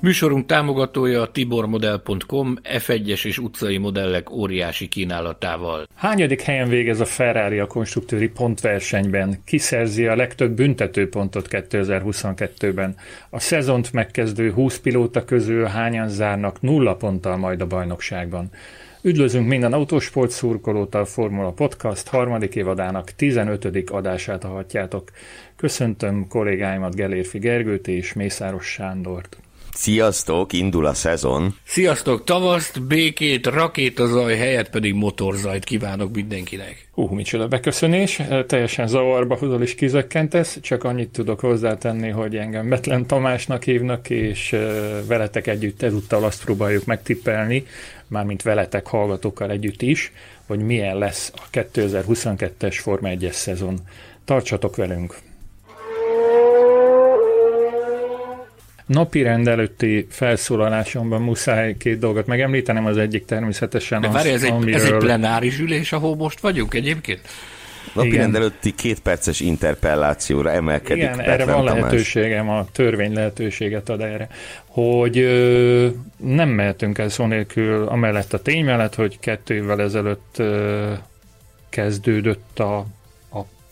Műsorunk támogatója a tibormodel.com F1-es és utcai modellek óriási kínálatával. Hányadik helyen végez a Ferrari a konstruktőri pontversenyben? Kiszerzi a legtöbb büntetőpontot 2022-ben? A szezont megkezdő 20 pilóta közül hányan zárnak nulla ponttal majd a bajnokságban? Üdvözlünk minden autósport szurkolót a Formula Podcast harmadik évadának 15. adását hallhatjátok. Köszöntöm kollégáimat Gelérfi Gergőt és Mészáros Sándort. Sziasztok, indul a szezon. Sziasztok, tavaszt, békét, rakétazaj helyett pedig motorzajt kívánok mindenkinek. Hú, micsoda beköszönés, teljesen zavarba hozol és kizökkentesz, csak annyit tudok hozzátenni, hogy engem Betlen Tamásnak hívnak, és veletek együtt ezúttal azt próbáljuk megtippelni, mármint veletek hallgatókkal együtt is, hogy milyen lesz a 2022-es Forma 1-es szezon. Tartsatok velünk! Napi rend előtti felszólalásomban muszáj két dolgot megemlítenem, az egyik természetesen De az, várj, ez, egy, amiről... ez egy plenáris ülés, ahol most vagyunk egyébként? Napi rend előtti két perces interpellációra emelkedik Igen, erre van Tamás. lehetőségem, a törvény lehetőséget ad erre, hogy ö, nem mehetünk el szó nélkül amellett a tény mellett, hogy kettő évvel ezelőtt ö, kezdődött a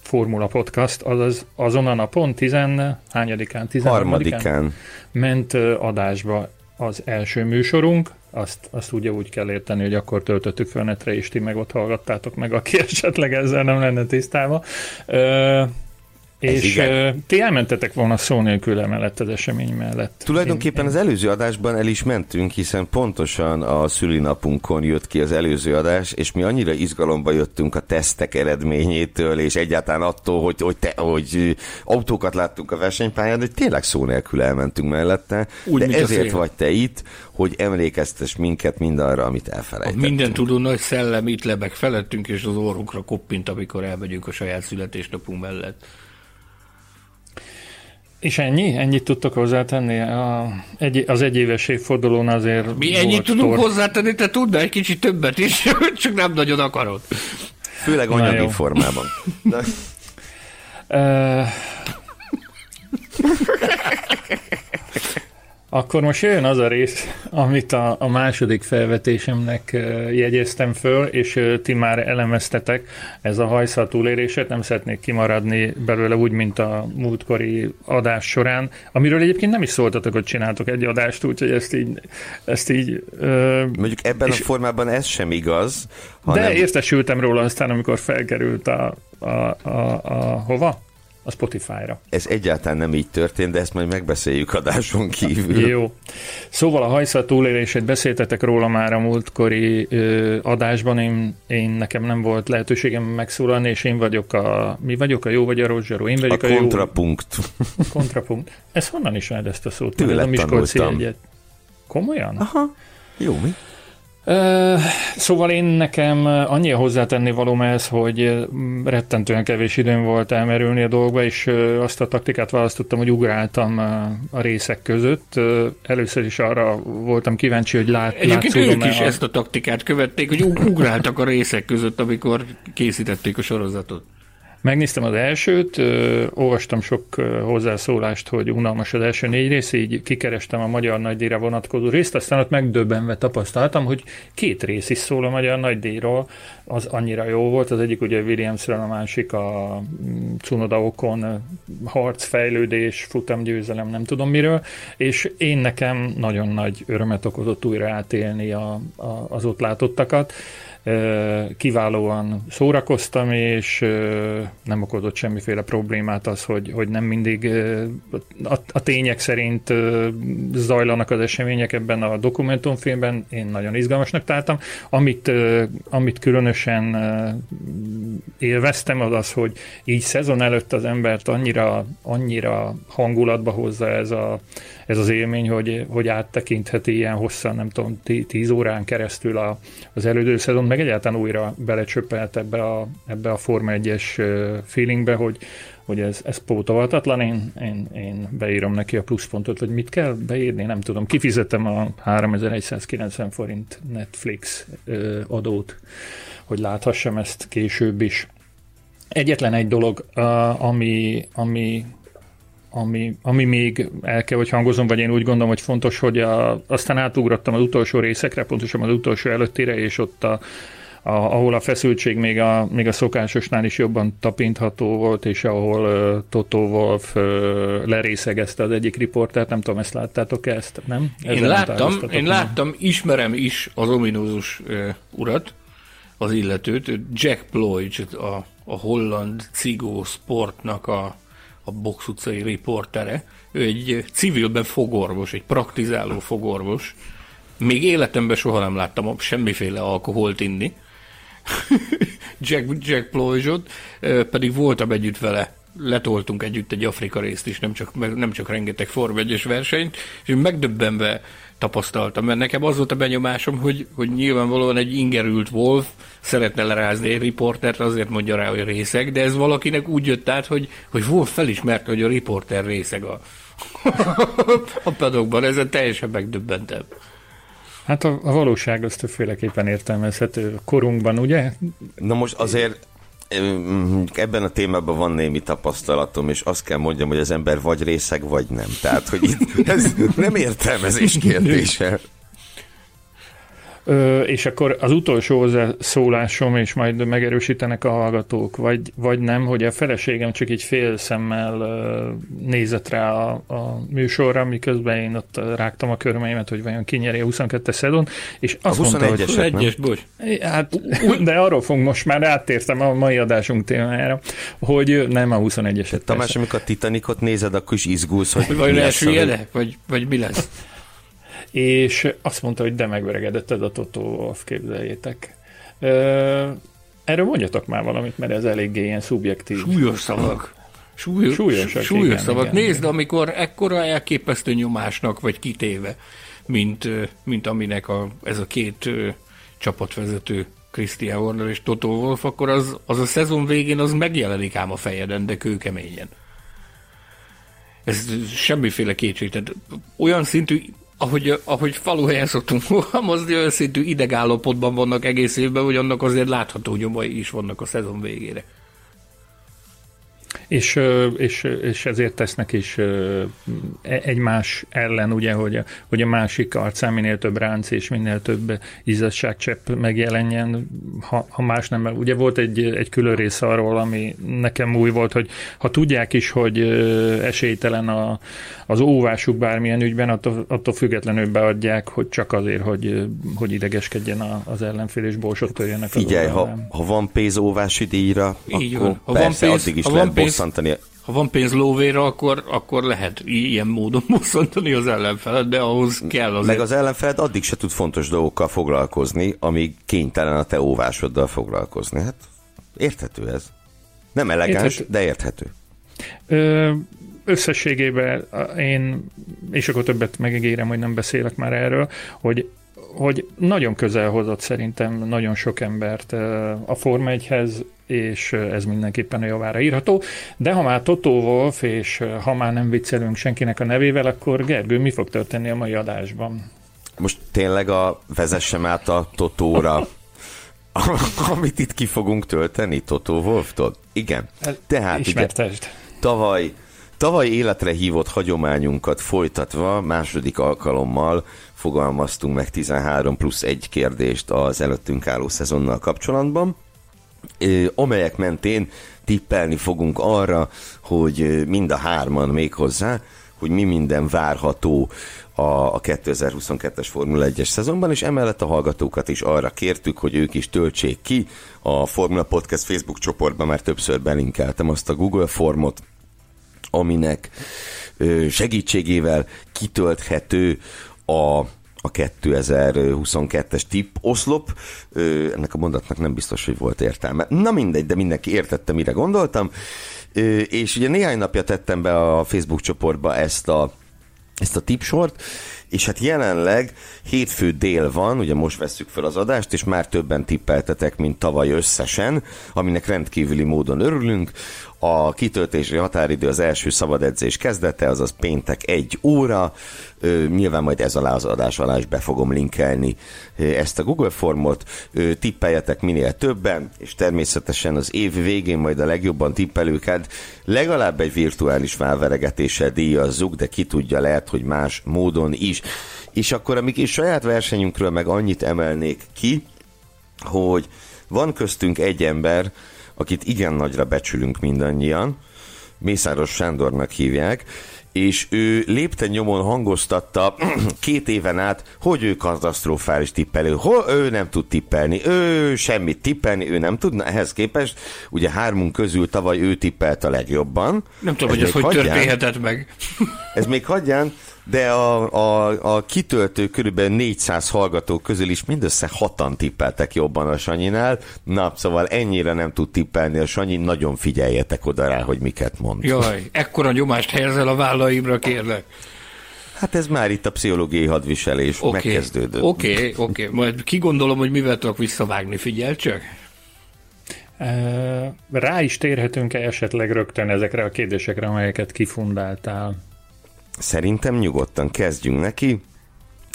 Formula Podcast, azaz azon a napon, tizen, hányadikán, Harmadikán. ment adásba az első műsorunk, azt, azt ugye úgy kell érteni, hogy akkor töltöttük fel netre, és ti meg ott hallgattátok meg, aki esetleg ezzel nem lenne tisztában. És igen. ti elmentetek volna szó nélkül emellett az esemény mellett. Tulajdonképpen én, én... az előző adásban el is mentünk, hiszen pontosan a szülinapunkon jött ki az előző adás, és mi annyira izgalomba jöttünk a tesztek eredményétől, és egyáltalán attól, hogy, hogy, te, hogy autókat láttunk a versenypályán, hogy tényleg szó nélkül elmentünk mellette. Úgy, De ezért vagy te itt, hogy emlékeztes minket mindarra, amit elfelejtettünk. A minden tudó nagy szellem itt lebeg felettünk, és az orrunkra koppint, amikor elmegyünk a saját születésnapunk mellett. És ennyi? Ennyit tudtok hozzátenni? A, egy, az egyéves évfordulón azért Mi ennyit tudunk tor... hozzátenni, te tudnál egy kicsit többet is, csak nem nagyon akarod. Főleg anyagi formában. De... Akkor most jön az a rész, amit a, a második felvetésemnek jegyeztem föl, és ti már elemeztetek, ez a hajszal túlérését, nem szeretnék kimaradni belőle úgy, mint a múltkori adás során, amiről egyébként nem is szóltatok, hogy csináltok egy adást, úgyhogy ezt így... Ezt így Mondjuk ebben és, a formában ez sem igaz. Hanem... De értesültem róla aztán, amikor felkerült a, a, a, a hova? A Spotify-ra. Ez egyáltalán nem így történt, de ezt majd megbeszéljük adáson kívül. Jó. Szóval a hajszal túlélését beszéltetek róla már a múltkori ö, adásban, én, én nekem nem volt lehetőségem megszólalni, és én vagyok a, mi vagyok a jó vagy a rozsaró? Én vagyok a, a kontrapunkt. Jó. Kontrapunkt. Ez honnan is ezt a szót? Tőle tanultam. Egyet. Komolyan? Aha. Jó, mi? Szóval én nekem annyi hozzátenni valóm ez, hogy rettentően kevés időm volt elmerülni a dolgba, és azt a taktikát választottam, hogy ugráltam a részek között. Először is arra voltam kíváncsi, hogy lát, Egyébként ők is a... ezt a taktikát követték, hogy ugráltak a részek között, amikor készítették a sorozatot. Megnéztem az elsőt, ö, olvastam sok hozzászólást, hogy unalmas az első négy rész, így kikerestem a magyar nagydíjra vonatkozó részt, aztán ott megdöbbenve tapasztaltam, hogy két rész is szól a magyar nagydíjról, az annyira jó volt, az egyik ugye Williamsről, a másik a mm, Cunoda Okon harcfejlődés, futamgyőzelem, nem tudom miről, és én nekem nagyon nagy örömet okozott újra átélni a, a, az ott látottakat kiválóan szórakoztam, és nem okozott semmiféle problémát az, hogy, hogy nem mindig a, tények szerint zajlanak az események ebben a dokumentumfilmben. Én nagyon izgalmasnak találtam. Amit, amit különösen élveztem, az az, hogy így szezon előtt az embert annyira, annyira hangulatba hozza ez, a, ez az élmény, hogy, hogy áttekintheti ilyen hosszan, nem tudom, tíz órán keresztül a, az elődő szezon, meg egyáltalán újra belecsöppelt ebbe a, ebbe a Forma 1-es feelingbe, hogy, hogy ez, ez pótolhatatlan, én, én, én beírom neki a pluszpontot, vagy mit kell beírni, nem tudom. Kifizetem a 3190 forint Netflix adót, hogy láthassam ezt később is. Egyetlen egy dolog, ami, ami, ami, ami még el kell, hogy hangozom, vagy én úgy gondolom, hogy fontos, hogy a, aztán átugrottam az utolsó részekre, pontosan az utolsó előttére, és ott a, a, ahol a feszültség még a, még a szokásosnál is jobban tapintható volt, és ahol uh, Toto Wolf uh, lerészegezte az egyik riportert, nem tudom, ezt láttátok ezt, nem? Ezzel én láttam, én nem? láttam, ismerem is az ominózus uh, urat, az illetőt, Jack Ploy, a, a holland cigó sportnak a, a box utcai riportere. Ő egy civilben fogorvos, egy praktizáló fogorvos. Még életemben soha nem láttam semmiféle alkoholt inni. Jack, Jack Ployzsot, pedig voltam együtt vele letoltunk együtt egy Afrika részt is, nem csak, nem csak rengeteg Form 1 versenyt, és megdöbbenve tapasztaltam, mert nekem az volt a benyomásom, hogy, hogy nyilvánvalóan egy ingerült Wolf szeretne lerázni egy riportert, azért mondja rá, hogy részeg, de ez valakinek úgy jött át, hogy, hogy Wolf felismerte, hogy a riporter részeg a, a padokban, ezen teljesen megdöbbentem. Hát a, a valóság az többféleképpen értelmezhető korunkban, ugye? Na most azért ebben a témában van némi tapasztalatom, és azt kell mondjam, hogy az ember vagy részeg, vagy nem. Tehát, hogy itt ez nem értelmezés kérdése. Ö, és akkor az utolsó szólásom, és majd megerősítenek a hallgatók, vagy, vagy nem, hogy a feleségem csak egy fél szemmel nézett rá a, a műsorra, miközben én ott rágtam a körmeimet, hogy vajon kinyeri a 22-es szedon, és azt a mondta, hogy... 21-es, Hát, de arról fogunk most már áttértem a mai adásunk témájára, hogy nem a 21-eset. Tamás, amikor a Titanicot nézed, akkor is izgulsz, hogy... Vagy első vagy, vagy mi lesz? És azt mondta, hogy de megöregedett ez a Toto Wolf, képzeljétek. Erről mondjatok már valamit, mert ez eléggé ilyen szubjektív. Súlyos szavak. Súlyos, súlyos, súlyos igen, szavak. Igen, Nézd, igen. amikor ekkora elképesztő nyomásnak vagy kitéve, mint, mint aminek a, ez a két csapatvezető Christian Horner és Toto Wolf, akkor az, az a szezon végén az megjelenik ám a fejeden, de kőkeményen. Ez semmiféle kétség. Tehát olyan szintű ahogy, ahogy faluhelyen szoktunk fogalmazni, olyan szintű idegállapotban vannak egész évben, hogy annak azért látható nyomai is vannak a szezon végére. És, és, és ezért tesznek is e, egymás ellen, ugye, hogy a, hogy a másik arcán minél több ránc és minél több izzadságcsepp megjelenjen, ha, ha más nem. Ugye volt egy, egy külön rész arról, ami nekem új volt, hogy ha tudják is, hogy esélytelen a, az óvásuk bármilyen ügyben, attól, attól függetlenül beadják, hogy csak azért, hogy, hogy idegeskedjen az ellenfél és borsot törjenek Figyelj, ha, ha van pénz óvási díjra, Így akkor van. Ha persze, van pénz, addig is ha lehet pénz, bosszantani. Ha van pénz lóvére, akkor, akkor lehet ilyen módon bosszantani az ellenfelet, de ahhoz kell az. Meg az ellenfeled addig se tud fontos dolgokkal foglalkozni, amíg kénytelen a te óvásoddal foglalkozni. Hát érthető ez. Nem elegáns, érthető. de érthető. Ö, összességében én, és akkor többet megígérem, hogy nem beszélek már erről, hogy hogy nagyon közel hozott szerintem nagyon sok embert a Forma 1-hez, és ez mindenképpen a javára írható. De ha már Toto Wolf, és ha már nem viccelünk senkinek a nevével, akkor Gergő, mi fog történni a mai adásban? Most tényleg a vezessem át a Totóra, amit itt ki fogunk tölteni, Toto Wolftól? Igen. Tehát ugye, tavaly Tavaly életre hívott hagyományunkat folytatva második alkalommal fogalmaztunk meg 13 plusz egy kérdést az előttünk álló szezonnal kapcsolatban, amelyek mentén tippelni fogunk arra, hogy mind a hárman még hozzá, hogy mi minden várható a 2022-es Formula 1-es szezonban, és emellett a hallgatókat is arra kértük, hogy ők is töltsék ki. A Formula Podcast Facebook csoportban már többször belinkeltem azt a Google formot, aminek segítségével kitölthető a a 2022-es tipp oszlop. Ennek a mondatnak nem biztos, hogy volt értelme. Na mindegy, de mindenki értette, mire gondoltam. És ugye néhány napja tettem be a Facebook csoportba ezt a ezt a tipsort, és hát jelenleg hétfő dél van, ugye most veszük fel az adást, és már többen tippeltetek, mint tavaly összesen, aminek rendkívüli módon örülünk. A kitöltési határidő az első szabad edzés kezdete, azaz péntek egy óra. Nyilván majd ez alá az adás alá is be fogom linkelni ezt a Google formot. Tippeljetek minél többen, és természetesen az év végén majd a legjobban tippelőket legalább egy virtuális válveregetéssel díjazzuk, de ki tudja, lehet, hogy más módon is. És akkor, amik is saját versenyünkről meg annyit emelnék ki, hogy van köztünk egy ember, akit igen nagyra becsülünk mindannyian, Mészáros Sándornak hívják, és ő lépten nyomon hangoztatta két éven át, hogy ő katasztrofális tippelő, Hol, ő nem tud tippelni, ő semmit tippelni, ő nem tudna, ehhez képest ugye hármunk közül tavaly ő tippelt a legjobban. Nem tudom, ez hogy ez hogy hagyján, történhetett meg. ez még hagyján, de a, a, a kitöltő körülbelül 400 hallgató közül is mindössze hatan tippeltek jobban a Sanyinál. Na, szóval ennyire nem tud tippelni a Sanyi, nagyon figyeljetek oda rá, hogy miket mond. Jaj, ekkora nyomást helyezel a vállaimra, kérlek. Hát ez már itt a pszichológiai hadviselés okay. megkezdődött. Oké, okay, oké, okay. majd kigondolom, hogy mivel tudok visszavágni, figyelj csak. Rá is térhetünk-e esetleg rögtön ezekre a kérdésekre, amelyeket kifundáltál? Szerintem nyugodtan kezdjünk neki.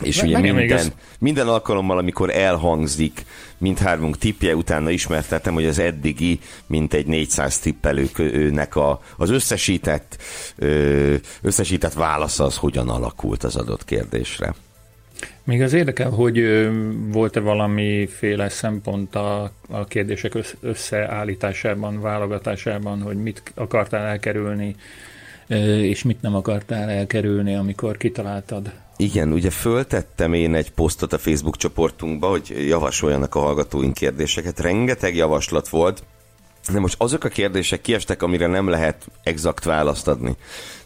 És ugye minden, minden alkalommal, amikor elhangzik mindhármunk tippje, utána ismertetem, hogy az eddigi mintegy 400 tippelőnek a, az összesített, összesített válasza az hogyan alakult az adott kérdésre. Még az érdekel, hogy volt-e valamiféle szempont a, a kérdések összeállításában, válogatásában, hogy mit akartál elkerülni, és mit nem akartál elkerülni, amikor kitaláltad? Igen, ugye föltettem én egy posztot a Facebook csoportunkba, hogy javasoljanak a hallgatóink kérdéseket. Rengeteg javaslat volt, de most azok a kérdések kiestek, amire nem lehet exakt választ adni.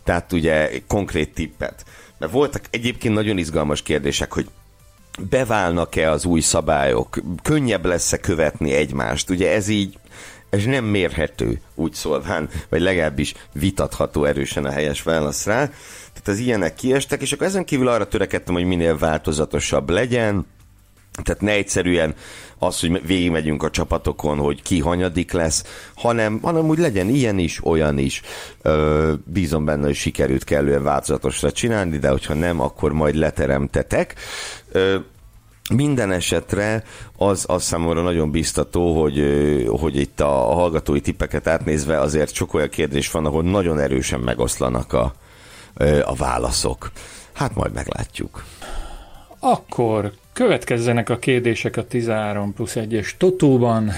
Tehát ugye konkrét tippet. Mert voltak egyébként nagyon izgalmas kérdések, hogy beválnak-e az új szabályok, könnyebb lesz-e követni egymást. Ugye ez így ez nem mérhető, úgy szólván, vagy legalábbis vitatható erősen a helyes válasz rá. Tehát az ilyenek kiestek, és akkor ezen kívül arra törekedtem, hogy minél változatosabb legyen, tehát ne egyszerűen az, hogy végigmegyünk a csapatokon, hogy ki hanyadik lesz, hanem, hanem úgy legyen ilyen is, olyan is. Ö, bízom benne, hogy sikerült kellően változatosra csinálni, de hogyha nem, akkor majd leteremtetek. Ö, minden esetre az, az számomra nagyon biztató, hogy, hogy itt a hallgatói tippeket átnézve azért sok olyan kérdés van, ahol nagyon erősen megoszlanak a, a válaszok. Hát majd meglátjuk. Akkor következzenek a kérdések a 13 plusz 1-es Totóban.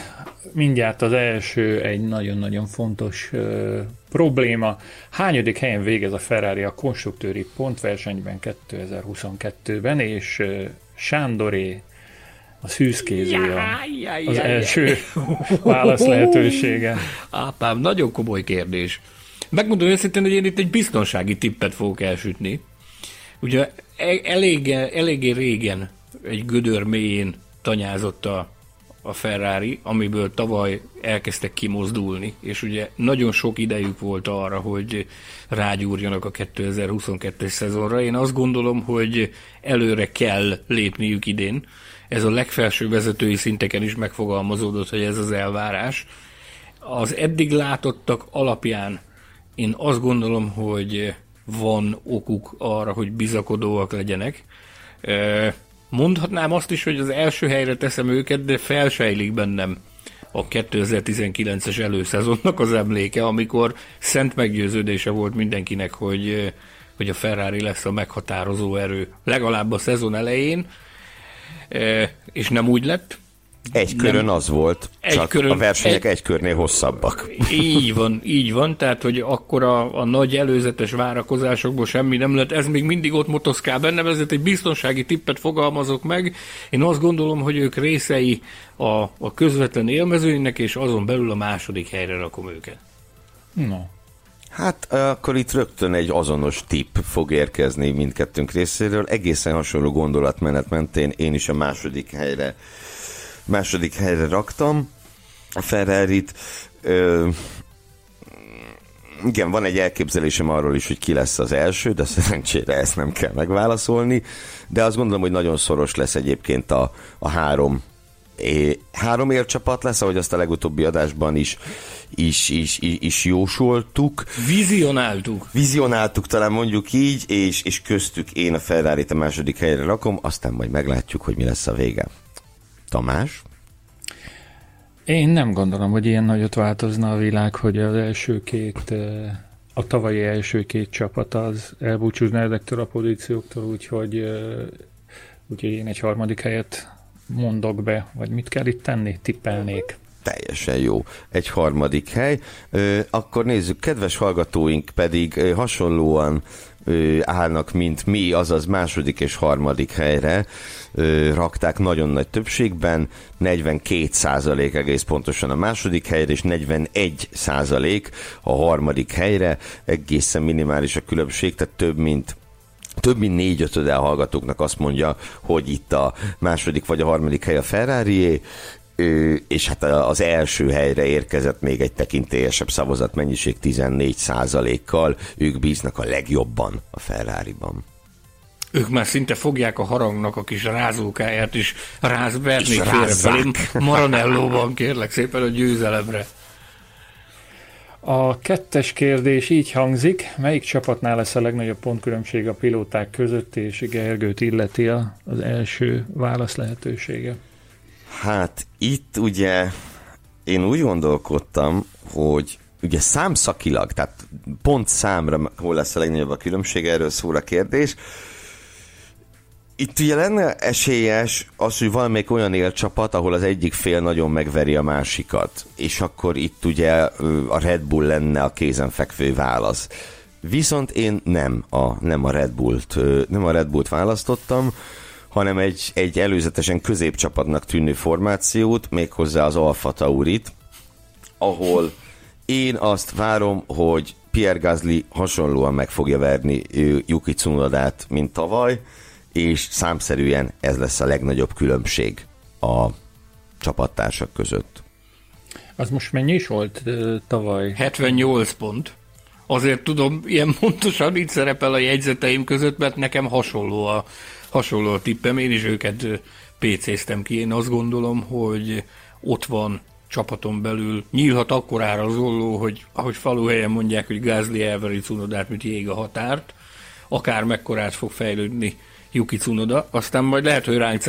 Mindjárt az első egy nagyon-nagyon fontos ö, probléma. Hányadik helyen végez a Ferrari a konstruktőri pontversenyben 2022-ben, és Sándoré, a szűzkéző a, az első válasz lehetősége. Ápám, nagyon komoly kérdés. Megmondom őszintén, hogy én itt egy biztonsági tippet fogok elsütni. Ugye e- elég, eléggé régen egy gödör mélyén tanyázott a, a Ferrari, amiből tavaly elkezdtek kimozdulni, és ugye nagyon sok idejük volt arra, hogy rágyúrjanak a 2022-es szezonra. Én azt gondolom, hogy előre kell lépniük idén. Ez a legfelső vezetői szinteken is megfogalmazódott, hogy ez az elvárás. Az eddig látottak alapján én azt gondolom, hogy van okuk arra, hogy bizakodóak legyenek. Mondhatnám azt is, hogy az első helyre teszem őket, de felsejlik bennem a 2019-es előszezonnak az emléke, amikor szent meggyőződése volt mindenkinek, hogy, hogy a Ferrari lesz a meghatározó erő, legalább a szezon elején, és nem úgy lett. Egy körön nem, az volt, egy csak körön, a versenyek egy, egy körnél hosszabbak. Így van, így van, tehát hogy akkor a, a nagy előzetes várakozásokból semmi nem lett, ez még mindig ott motoszkál bennem, ezért egy biztonsági tippet fogalmazok meg. Én azt gondolom, hogy ők részei a, a közvetlen élmezőinek, és azon belül a második helyre rakom őket. No. Hát akkor itt rögtön egy azonos tip fog érkezni mindkettőnk részéről. Egészen hasonló gondolatmenet mentén én is a második helyre második helyre raktam a Ferrari-t. Ö, igen, van egy elképzelésem arról is, hogy ki lesz az első, de szerencsére ezt nem kell megválaszolni, de azt gondolom, hogy nagyon szoros lesz egyébként a, a három é, három ércsapat lesz, ahogy azt a legutóbbi adásban is, is, is, is, is jósoltuk. Vizionáltuk. Vizionáltuk, talán mondjuk így, és, és köztük én a ferrari a második helyre rakom, aztán majd meglátjuk, hogy mi lesz a vége. Tamás? Én nem gondolom, hogy ilyen nagyot változna a világ, hogy az első két, a tavalyi első két csapat az elbúcsúzna ezektől a pozícióktól, úgyhogy, úgyhogy én egy harmadik helyet mondok be, vagy mit kell itt tenni? Tippelnék. Teljesen jó. Egy harmadik hely. Akkor nézzük, kedves hallgatóink pedig hasonlóan állnak, mint mi, azaz második és harmadik helyre rakták nagyon nagy többségben, 42 százalék egész pontosan a második helyre, és 41 százalék a harmadik helyre, egészen minimális a különbség, tehát több mint több mint négy ötöde hallgatóknak azt mondja, hogy itt a második vagy a harmadik hely a ferrari és hát az első helyre érkezett még egy tekintélyesebb szavazatmennyiség 14 kal ők bíznak a legjobban a Ferrari-ban. Ők már szinte fogják a harangnak a kis rázókáját, és rázvernék félrefelé Maranellóban, kérlek szépen a győzelemre. A kettes kérdés így hangzik, melyik csapatnál lesz a legnagyobb pontkülönbség a pilóták között, és Gergőt illeti az első válasz lehetősége? Hát itt ugye én úgy gondolkodtam, hogy ugye számszakilag, tehát pont számra hol lesz a legnagyobb a különbség, erről szól a kérdés. Itt ugye lenne esélyes az, hogy valamelyik olyan élcsapat, ahol az egyik fél nagyon megveri a másikat, és akkor itt ugye a Red Bull lenne a kézenfekvő válasz. Viszont én nem a, nem a Red Bullt, nem a Red Bullt választottam, hanem egy, egy előzetesen középcsapatnak tűnő formációt, méghozzá az Alfa Taurit, ahol én azt várom, hogy Pierre Gasly hasonlóan meg fogja verni Yuki Tsunodát, mint tavaly, és számszerűen ez lesz a legnagyobb különbség a csapattársak között. Az most mennyi is volt tavaly? 78 pont. Azért tudom, ilyen pontosan itt szerepel a jegyzeteim között, mert nekem hasonló a, hasonló a tippem. Én is őket PC-ztem ki. Én azt gondolom, hogy ott van csapaton belül nyílhat akkorára az olló, hogy ahogy faluhelyen mondják, hogy Gázli elveri Cunodát, mint jég a határt, akár mekkorát fog fejlődni Yuki Tsunoda, aztán majd lehet, hogy ránk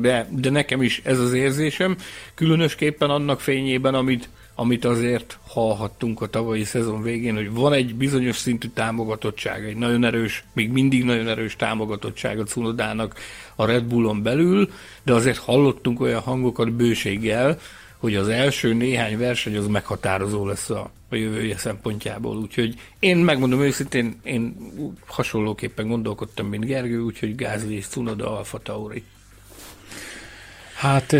de, de nekem is ez az érzésem, különösképpen annak fényében, amit, amit azért hallhattunk a tavalyi szezon végén, hogy van egy bizonyos szintű támogatottság, egy nagyon erős, még mindig nagyon erős támogatottság a Cunodának a Red Bullon belül, de azért hallottunk olyan hangokat bőséggel, hogy az első néhány verseny az meghatározó lesz a, a jövője szempontjából. Úgyhogy én megmondom őszintén, én hasonlóképpen gondolkodtam, mint Gergő, úgyhogy Gázli és Cunoda Alfa Tauri. Hát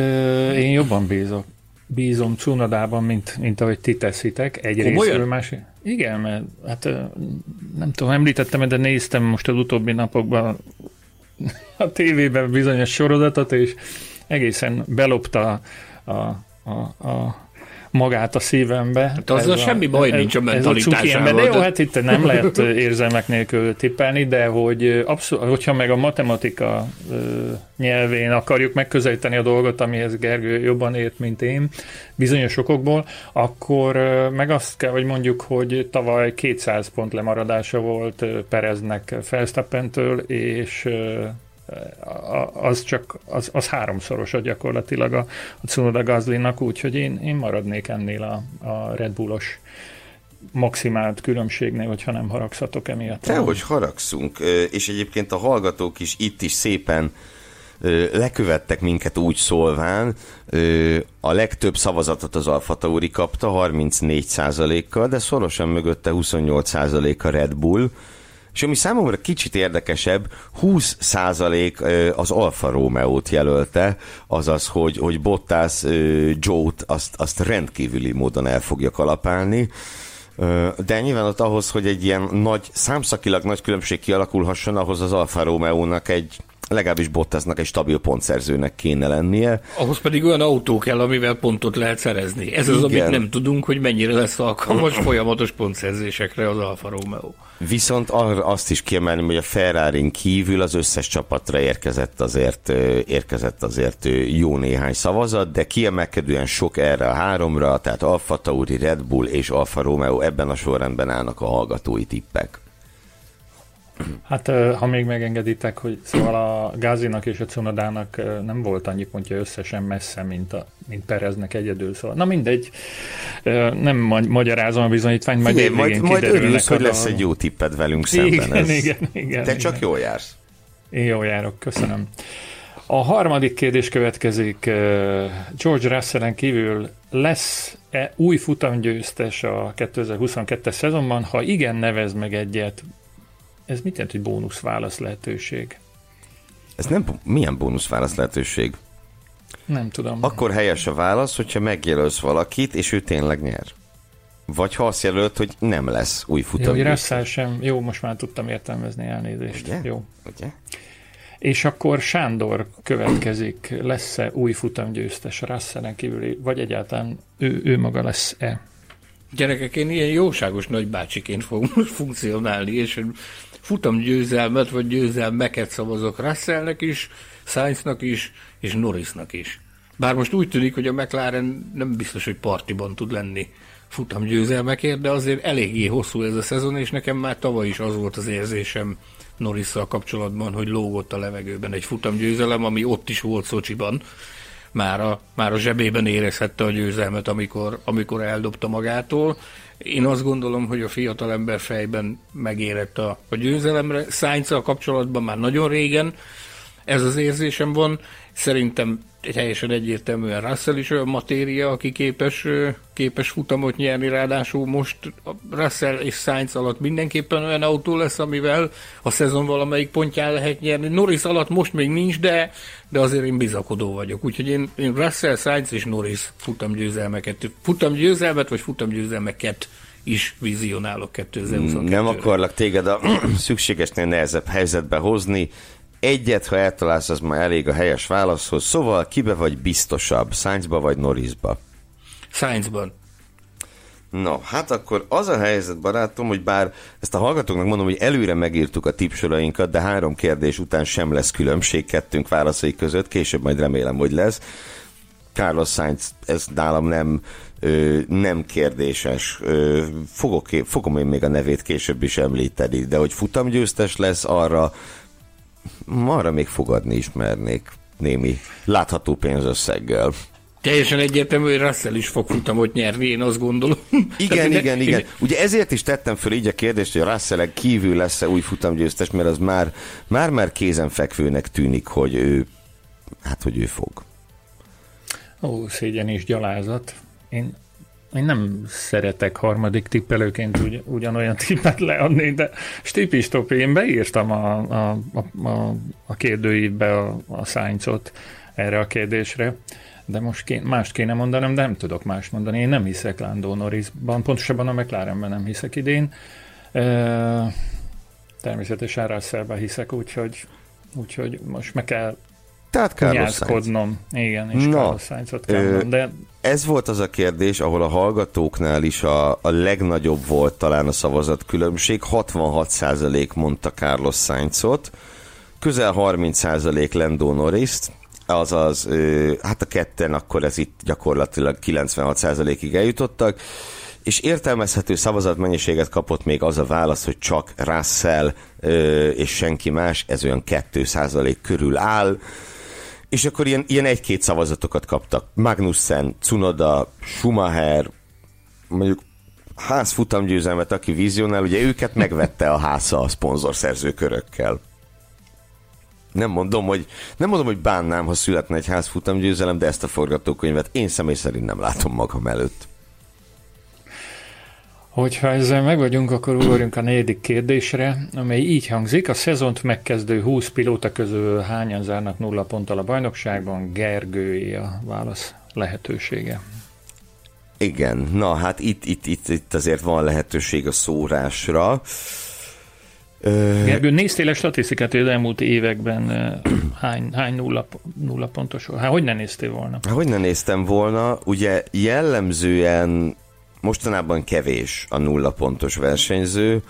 én jobban bízok. Bízom Cunodában, mint, mint ahogy ti teszitek. Egy részről más. Igen, mert hát nem tudom, említettem, de néztem most az utóbbi napokban a tévében bizonyos sorozatot, és egészen belopta a a, a magát a szívembe. Hát azzal a, semmi baj ez, nincs a mentalitásával. De jó, hát itt nem lehet érzelmek nélkül tippelni, de hogy abszol, hogyha meg a matematika nyelvén akarjuk megközelíteni a dolgot, amihez Gergő jobban ért, mint én, bizonyos okokból, akkor meg azt kell, hogy mondjuk, hogy tavaly 200 pont lemaradása volt Pereznek Felsztappentől, és az csak az, az háromszoros a gyakorlatilag a, a Tsunoda Gazlinnak, úgyhogy én, én maradnék ennél a, a Red Bullos maximált különbségnél, hogyha nem haragszatok emiatt. hogy haragszunk, és egyébként a hallgatók is itt is szépen lekövettek minket úgy szólván, a legtöbb szavazatot az Alfa Tauri kapta, 34%-kal, de szorosan mögötte 28% a Red Bull, és ami számomra kicsit érdekesebb, 20% az Alfa Romeo-t jelölte, azaz, hogy, hogy Bottas Joe-t azt, azt rendkívüli módon el fogja kalapálni. De nyilván ott ahhoz, hogy egy ilyen nagy, számszakilag nagy különbség kialakulhasson, ahhoz az Alfa Romeo-nak egy legalábbis Bottasnak egy stabil pontszerzőnek kéne lennie. Ahhoz pedig olyan autó kell, amivel pontot lehet szerezni. Ez az, Igen. amit nem tudunk, hogy mennyire lesz alkalmas folyamatos pontszerzésekre az Alfa Romeo. Viszont azt is kiemelném, hogy a ferrari kívül az összes csapatra érkezett azért, érkezett azért jó néhány szavazat, de kiemelkedően sok erre a háromra, tehát Alfa Tauri, Red Bull és Alfa Romeo ebben a sorrendben állnak a hallgatói tippek. Hát, ha még megengeditek, hogy szóval a Gázinak és a Cunodának nem volt annyi pontja összesen messze, mint, a, mint Pereznek egyedül. Szóval, na mindegy, nem magyarázom a bizonyítványt, majd igen, majd, majd örülsz, hogy lesz egy jó tipped velünk szemben. Igen, ez. igen, igen. Te igen. csak jól jársz. Én jól járok, köszönöm. A harmadik kérdés következik. George Russell-en kívül lesz-e új futamgyőztes a 2022-es szezonban? Ha igen, nevez meg egyet ez mit jelent, hogy bónusz válasz lehetőség? Ez nem, milyen bónusz válasz lehetőség? Nem tudom. Akkor helyes a válasz, hogyha megjelölsz valakit, és ő tényleg nyer. Vagy ha azt jelölt, hogy nem lesz új futam. Jó, hogy sem. Jó, most már tudtam értelmezni elnézést. Ugye? Jó. Ugye? És akkor Sándor következik, lesz-e új futamgyőztes Russellen kívüli, vagy egyáltalán ő, ő maga lesz-e? Gyerekek, én ilyen jóságos nagybácsiként fogok most funkcionálni, és futam győzelmet, vagy győzelmeket szavazok Russellnek is, Sainznak is, és Norrisnak is. Bár most úgy tűnik, hogy a McLaren nem biztos, hogy partiban tud lenni futam győzelmekért, de azért eléggé hosszú ez a szezon, és nekem már tavaly is az volt az érzésem Norrisszal kapcsolatban, hogy lógott a levegőben egy futamgyőzelem, ami ott is volt Szocsiban, már a, már a zsebében érezhette a győzelmet, amikor, amikor eldobta magától. Én azt gondolom, hogy a fiatalember fejben megérett a, a győzelemre. sainz kapcsolatban már nagyon régen ez az érzésem van. Szerintem teljesen egyértelműen Russell is olyan matéria, aki képes, képes futamot nyerni, ráadásul most Russell és Sainz alatt mindenképpen olyan autó lesz, amivel a szezon valamelyik pontján lehet nyerni. Norris alatt most még nincs, de, de azért én bizakodó vagyok. Úgyhogy én, én Russell, Sainz és Norris futamgyőzelmeket, futamgyőzelmet vagy futamgyőzelmeket is vizionálok 2022 Nem akarlak téged a szükségesnél nehezebb helyzetbe hozni. Egyet, ha eltalálsz, az már elég a helyes válaszhoz. Szóval kibe vagy biztosabb, Sainzba vagy Norrisba? Sainzban. No, hát akkor az a helyzet, barátom, hogy bár ezt a hallgatóknak mondom, hogy előre megírtuk a tipsorainkat, de három kérdés után sem lesz különbség kettőnk válaszai között, később majd remélem, hogy lesz. Carlos Sainz, ez nálam nem, ö, nem kérdéses. Ö, fogok, fogom én még a nevét később is említeni, de hogy futamgyőztes lesz, arra arra még fogadni ismernék némi látható pénzösszeggel. Teljesen egyértelmű, hogy Russell is fog futamot nyerni, én azt gondolom. Igen, Tehát, igen, igen. Ugye ezért is tettem föl így a kérdést, hogy a russell kívül lesz-e új futamgyőztes, mert az már, már, már kézenfekvőnek tűnik, hogy ő, hát, hogy ő fog. Ó, szégyen és gyalázat. Én én nem szeretek harmadik tippelőként ugy, ugyanolyan tippet leadni, de stipi stopi, én beírtam a, a, a, a, a kérdőívbe a, a szájncot erre a kérdésre, de most ké, mást kéne mondanom, de nem tudok mást mondani. Én nem hiszek Lando Norrisban, pontosabban a McLarenben nem hiszek idén. E, természetesen Russellben hiszek, úgyhogy, úgyhogy most meg kell tehát Carlos Sainz. Igen, és Na, Carlos Sainzot kell de... Ez volt az a kérdés, ahol a hallgatóknál is a, a legnagyobb volt talán a szavazat különbség. 66% mondta Carlos Sainzot, közel 30% Lando Norris-t, azaz, hát a ketten akkor ez itt gyakorlatilag 96%-ig eljutottak, és értelmezhető szavazatmennyiséget kapott még az a válasz, hogy csak Russell és senki más, ez olyan 2% körül áll, és akkor ilyen, ilyen egy-két szavazatokat kaptak. Magnussen, Cunoda, Schumacher, mondjuk ház futamgyőzelmet, aki vizionál, ugye őket megvette a háza a szponzorszerző körökkel. Nem mondom, hogy, nem mondom, hogy bánnám, ha születne egy ház futamgyőzelem, de ezt a forgatókönyvet én személy szerint nem látom magam előtt. Hogyha ezzel meg vagyunk, akkor ugorjunk a negyedik kérdésre, amely így hangzik. A szezont megkezdő 20 pilóta közül hányan zárnak nulla ponttal a bajnokságban? Gergői a válasz lehetősége. Igen, na hát itt, itt, itt, itt azért van lehetőség a szórásra. Gergő, néztél a statisztikát, az elmúlt években hány, hány nulla, nulla pontos? Hát hogy ne néztél volna? Hát hogy ne néztem volna? Ugye jellemzően mostanában kevés a nulla pontos versenyző,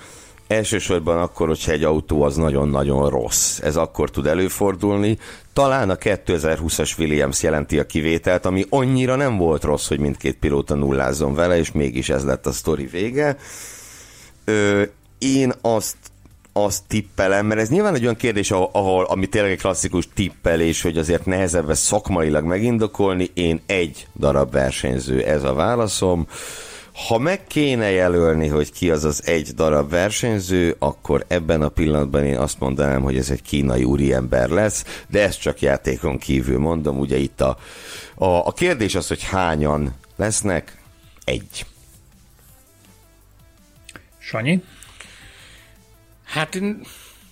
Elsősorban akkor, hogyha egy autó az nagyon-nagyon rossz. Ez akkor tud előfordulni. Talán a 2020-as Williams jelenti a kivételt, ami annyira nem volt rossz, hogy mindkét pilóta nullázzon vele, és mégis ez lett a sztori vége. Ö, én azt azt tippelem, mert ez nyilván egy olyan kérdés, ahol, ami tényleg egy klasszikus tippelés, hogy azért nehezebb ezt szakmailag megindokolni. Én egy darab versenyző, ez a válaszom. Ha meg kéne jelölni, hogy ki az az egy darab versenyző, akkor ebben a pillanatban én azt mondanám, hogy ez egy kínai úriember lesz, de ezt csak játékon kívül mondom. Ugye itt a, a, a kérdés az, hogy hányan lesznek? Egy. Sanyi? Hát én,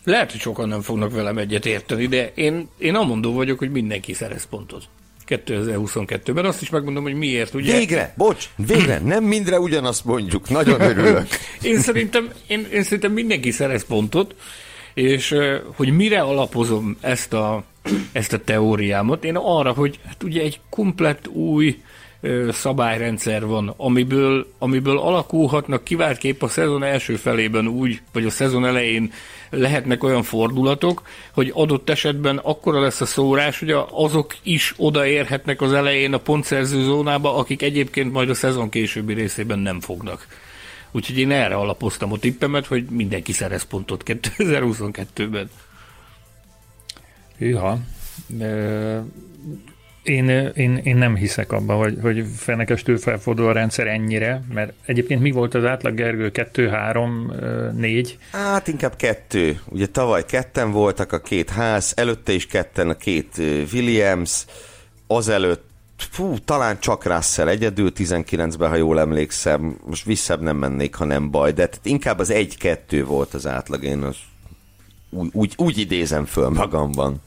lehet, hogy sokan nem fognak velem egyet érteni, de én, én amondó vagyok, hogy mindenki szerez pontot. 2022-ben. Azt is megmondom, hogy miért, ugye? Végre, bocs, végre, nem mindre ugyanazt mondjuk. Nagyon örülök. én, szerintem, én, én szerintem mindenki szerez pontot, és hogy mire alapozom ezt a, ezt a teóriámat? Én arra, hogy hát ugye egy komplett új szabályrendszer van, amiből, amiből alakulhatnak kiváltképp a szezon első felében úgy, vagy a szezon elején lehetnek olyan fordulatok, hogy adott esetben akkora lesz a szórás, hogy azok is odaérhetnek az elején a pontszerző zónába, akik egyébként majd a szezon későbbi részében nem fognak. Úgyhogy én erre alapoztam a tippemet, hogy mindenki szerez pontot 2022-ben. Hűha. Én, én, én nem hiszek abba, hogy, hogy fenekestől felfordul a rendszer ennyire, mert egyébként mi volt az átlag, Gergő? Kettő, három, négy? Hát inkább kettő. Ugye tavaly ketten voltak a két ház, előtte is ketten a két Williams, azelőtt fú, talán csak Russell egyedül 19-ben, ha jól emlékszem, most visszebb nem mennék, ha nem baj, de inkább az egy-kettő volt az átlag, én az úgy, úgy, úgy idézem föl magamban.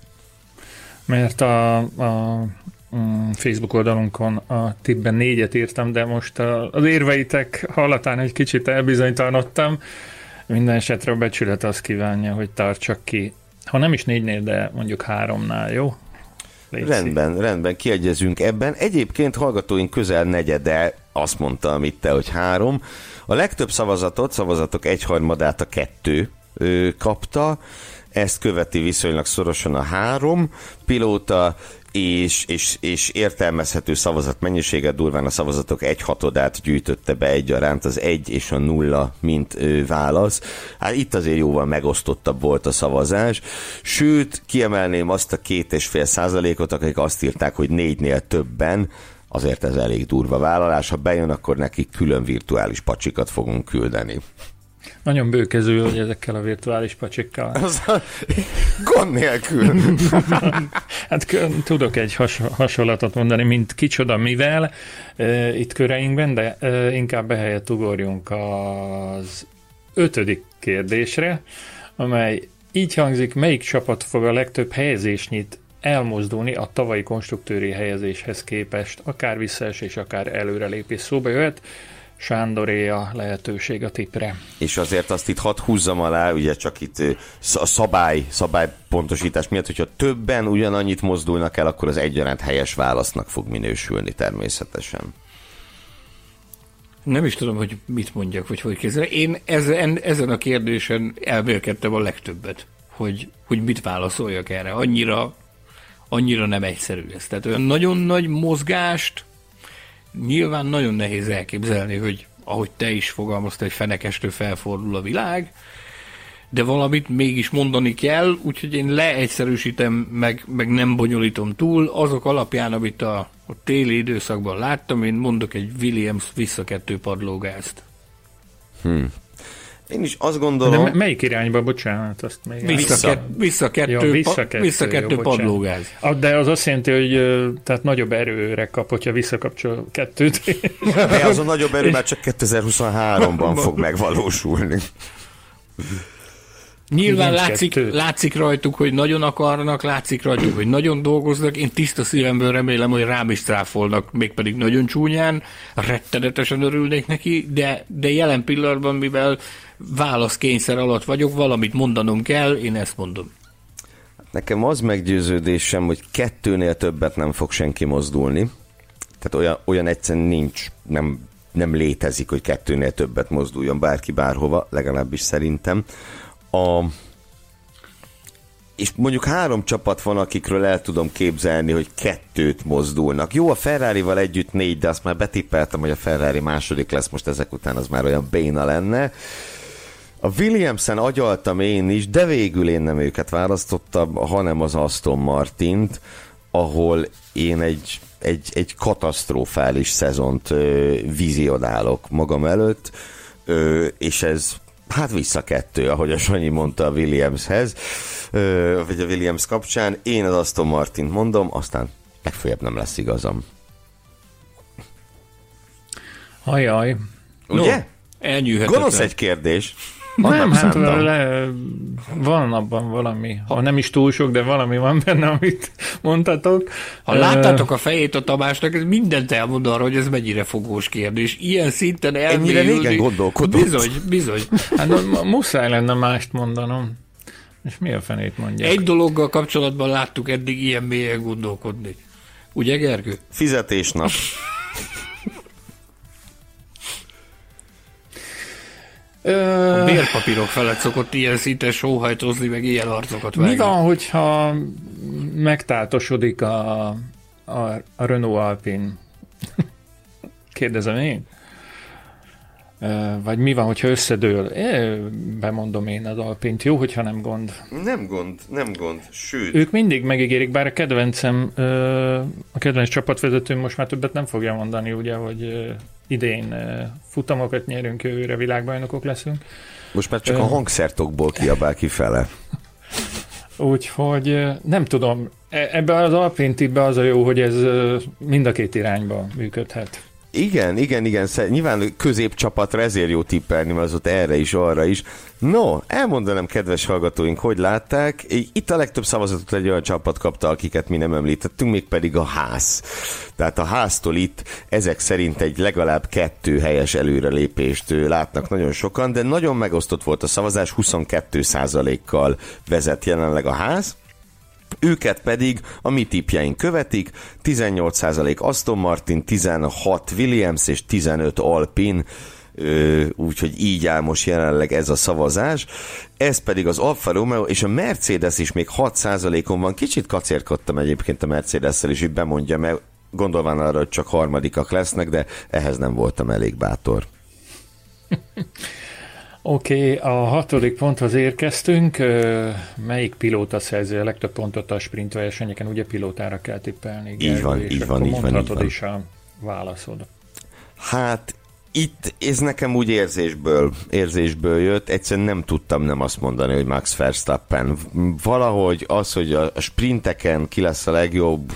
Mert a, a Facebook oldalunkon a tippben négyet írtam, de most az érveitek hallatán egy kicsit elbizonytalanodtam. Minden esetre a becsület azt kívánja, hogy tartsak ki, ha nem is négynél, de mondjuk háromnál, jó? Légy rendben, szív. rendben, kiegyezünk ebben. Egyébként hallgatóink közel negyede azt mondta, amit te, hogy három. A legtöbb szavazatot, szavazatok egyharmadát a kettő ő, kapta, ezt követi viszonylag szorosan a három pilóta, és, és, és értelmezhető szavazat mennyisége durván a szavazatok egy hatodát gyűjtötte be egyaránt, az egy és a nulla, mint ő, válasz. Hát itt azért jóval megosztottabb volt a szavazás, sőt, kiemelném azt a két és fél százalékot, akik azt írták, hogy négynél többen, azért ez elég durva vállalás, ha bejön, akkor nekik külön virtuális pacsikat fogunk küldeni. Nagyon bőkező, hogy ezekkel a virtuális pacsikkal. Az a... Gond nélkül. hát tudok egy has, hasonlatot mondani, mint kicsoda mivel e, itt köreinkben, de e, inkább behelyett ugorjunk az ötödik kérdésre, amely így hangzik, melyik csapat fog a legtöbb helyezésnyit elmozdulni a tavalyi konstruktőri helyezéshez képest, akár visszaesés, akár előrelépés szóba jöhet. Sándoré a lehetőség a tipre. És azért azt itt hadd húzzam alá, ugye csak itt a szabály, szabálypontosítás miatt, hogyha többen ugyanannyit mozdulnak el, akkor az egyaránt helyes válasznak fog minősülni természetesen. Nem is tudom, hogy mit mondjak, vagy hogy kézzel. Én ezen, ezen a kérdésen elmélkedtem a legtöbbet, hogy, hogy mit válaszoljak erre. Annyira, annyira nem egyszerű ez. Tehát olyan nagyon nagy mozgást nyilván nagyon nehéz elképzelni, hogy ahogy te is fogalmaztad, hogy fenekestől felfordul a világ, de valamit mégis mondani kell, úgyhogy én leegyszerűsítem, meg, meg nem bonyolítom túl. Azok alapján, amit a, a téli időszakban láttam, én mondok egy Williams visszakettő padlógázt. Hmm. Én is azt gondolom... De melyik irányba, bocsánat, azt még... Vissza, vissza. vissza kettő, ja, vissza kettő, vissza kettő jó, padlógáz. De az azt jelenti, hogy tehát nagyobb erőre kap, hogyha visszakapcsol kettőt. De az a nagyobb erő már csak 2023-ban fog megvalósulni. Nyilván látszik, látszik rajtuk, hogy nagyon akarnak, látszik rajtuk, hogy nagyon dolgoznak. Én tiszta szívemből remélem, hogy rám is tráfolnak, mégpedig nagyon csúnyán, rettenetesen örülnék neki, de, de jelen pillanatban, mivel válaszkényszer alatt vagyok, valamit mondanom kell, én ezt mondom. Nekem az meggyőződésem, hogy kettőnél többet nem fog senki mozdulni. Tehát olyan, olyan egyszerűen nincs, nem, nem létezik, hogy kettőnél többet mozduljon bárki bárhova, legalábbis szerintem. A, és mondjuk három csapat van, akikről el tudom képzelni, hogy kettőt mozdulnak. Jó, a Ferrari-val együtt négy, de azt már betippeltem, hogy a Ferrari második lesz, most ezek után az már olyan béna lenne. A Williamson agyaltam én is, de végül én nem őket választottam, hanem az Aston Martint, ahol én egy, egy, egy katasztrofális szezont ö, vizionálok magam előtt, ö, és ez hát vissza kettő, ahogy a Sanyi mondta a Williamshez, ö, vagy a Williams kapcsán. Én az Aston Martint mondom, aztán legfeljebb nem lesz igazam. Ajaj. Ugye? No, elnyűhetetlen. Gonosz egy kérdés. Nem, hát le, van abban valami, ha nem is túl sok, de valami van benne, amit mondtatok. Ha láttátok a fejét a Tamásnak, ez mindent elmond arra, hogy ez mennyire fogós kérdés. Ilyen szinten elmélyülni. Ennyire régen gondolkodott. Bizony, bizony. Hát muszáj lenne mást mondanom. És mi a fenét mondják? Egy dologgal kapcsolatban láttuk eddig ilyen mélyen gondolkodni. Ugye, Gergő? Fizetésnap. A bérpapírok felett szokott ilyen szinten sóhajtozni, meg ilyen arcokat vágni. Mi van, hogyha megtáltosodik a, a, a Renault Alpine? Kérdezem én. Vagy mi van, hogyha összedől? É, bemondom én az Alpint. Jó, hogyha nem gond. Nem gond, nem gond. Sőt. Ők mindig megígérik, bár a kedvencem, a kedvenc csapatvezetőm most már többet nem fogja mondani, ugye, hogy idén futamokat nyerünk, jövőre világbajnokok leszünk. Most már csak a hangszertokból kiabál kifele. Úgyhogy nem tudom, e, ebbe az alpintibbe az a jó, hogy ez mind a két irányba működhet. Igen, igen, igen, nyilván középcsapatra ezért jó tippelni, mert az ott erre is, arra is. No, elmondanám, kedves hallgatóink, hogy látták. Itt a legtöbb szavazatot egy olyan csapat kapta, akiket mi nem említettünk, mégpedig a ház. Tehát a háztól itt ezek szerint egy legalább kettő helyes előrelépést látnak nagyon sokan, de nagyon megosztott volt a szavazás, 22%-kal vezet jelenleg a ház. Őket pedig a mi tipjeink követik, 18% Aston Martin, 16 Williams és 15 Alpine, úgyhogy így áll most jelenleg ez a szavazás. Ez pedig az Alfa Romeo és a Mercedes is még 6%-on van. Kicsit kacérkodtam egyébként a Mercedes-szel is, hogy bemondja, mert gondolván arra, hogy csak harmadikak lesznek, de ehhez nem voltam elég bátor. Oké, okay, a hatodik ponthoz érkeztünk. Melyik pilóta szerzi a legtöbb pontot a sprint versenyeken? Ugye pilótára kell tippelni. Így van, így van, így van, így van. is a válaszod. Hát itt ez nekem úgy érzésből, érzésből jött, egyszerűen nem tudtam nem azt mondani, hogy Max Verstappen. Valahogy az, hogy a sprinteken ki lesz a legjobb,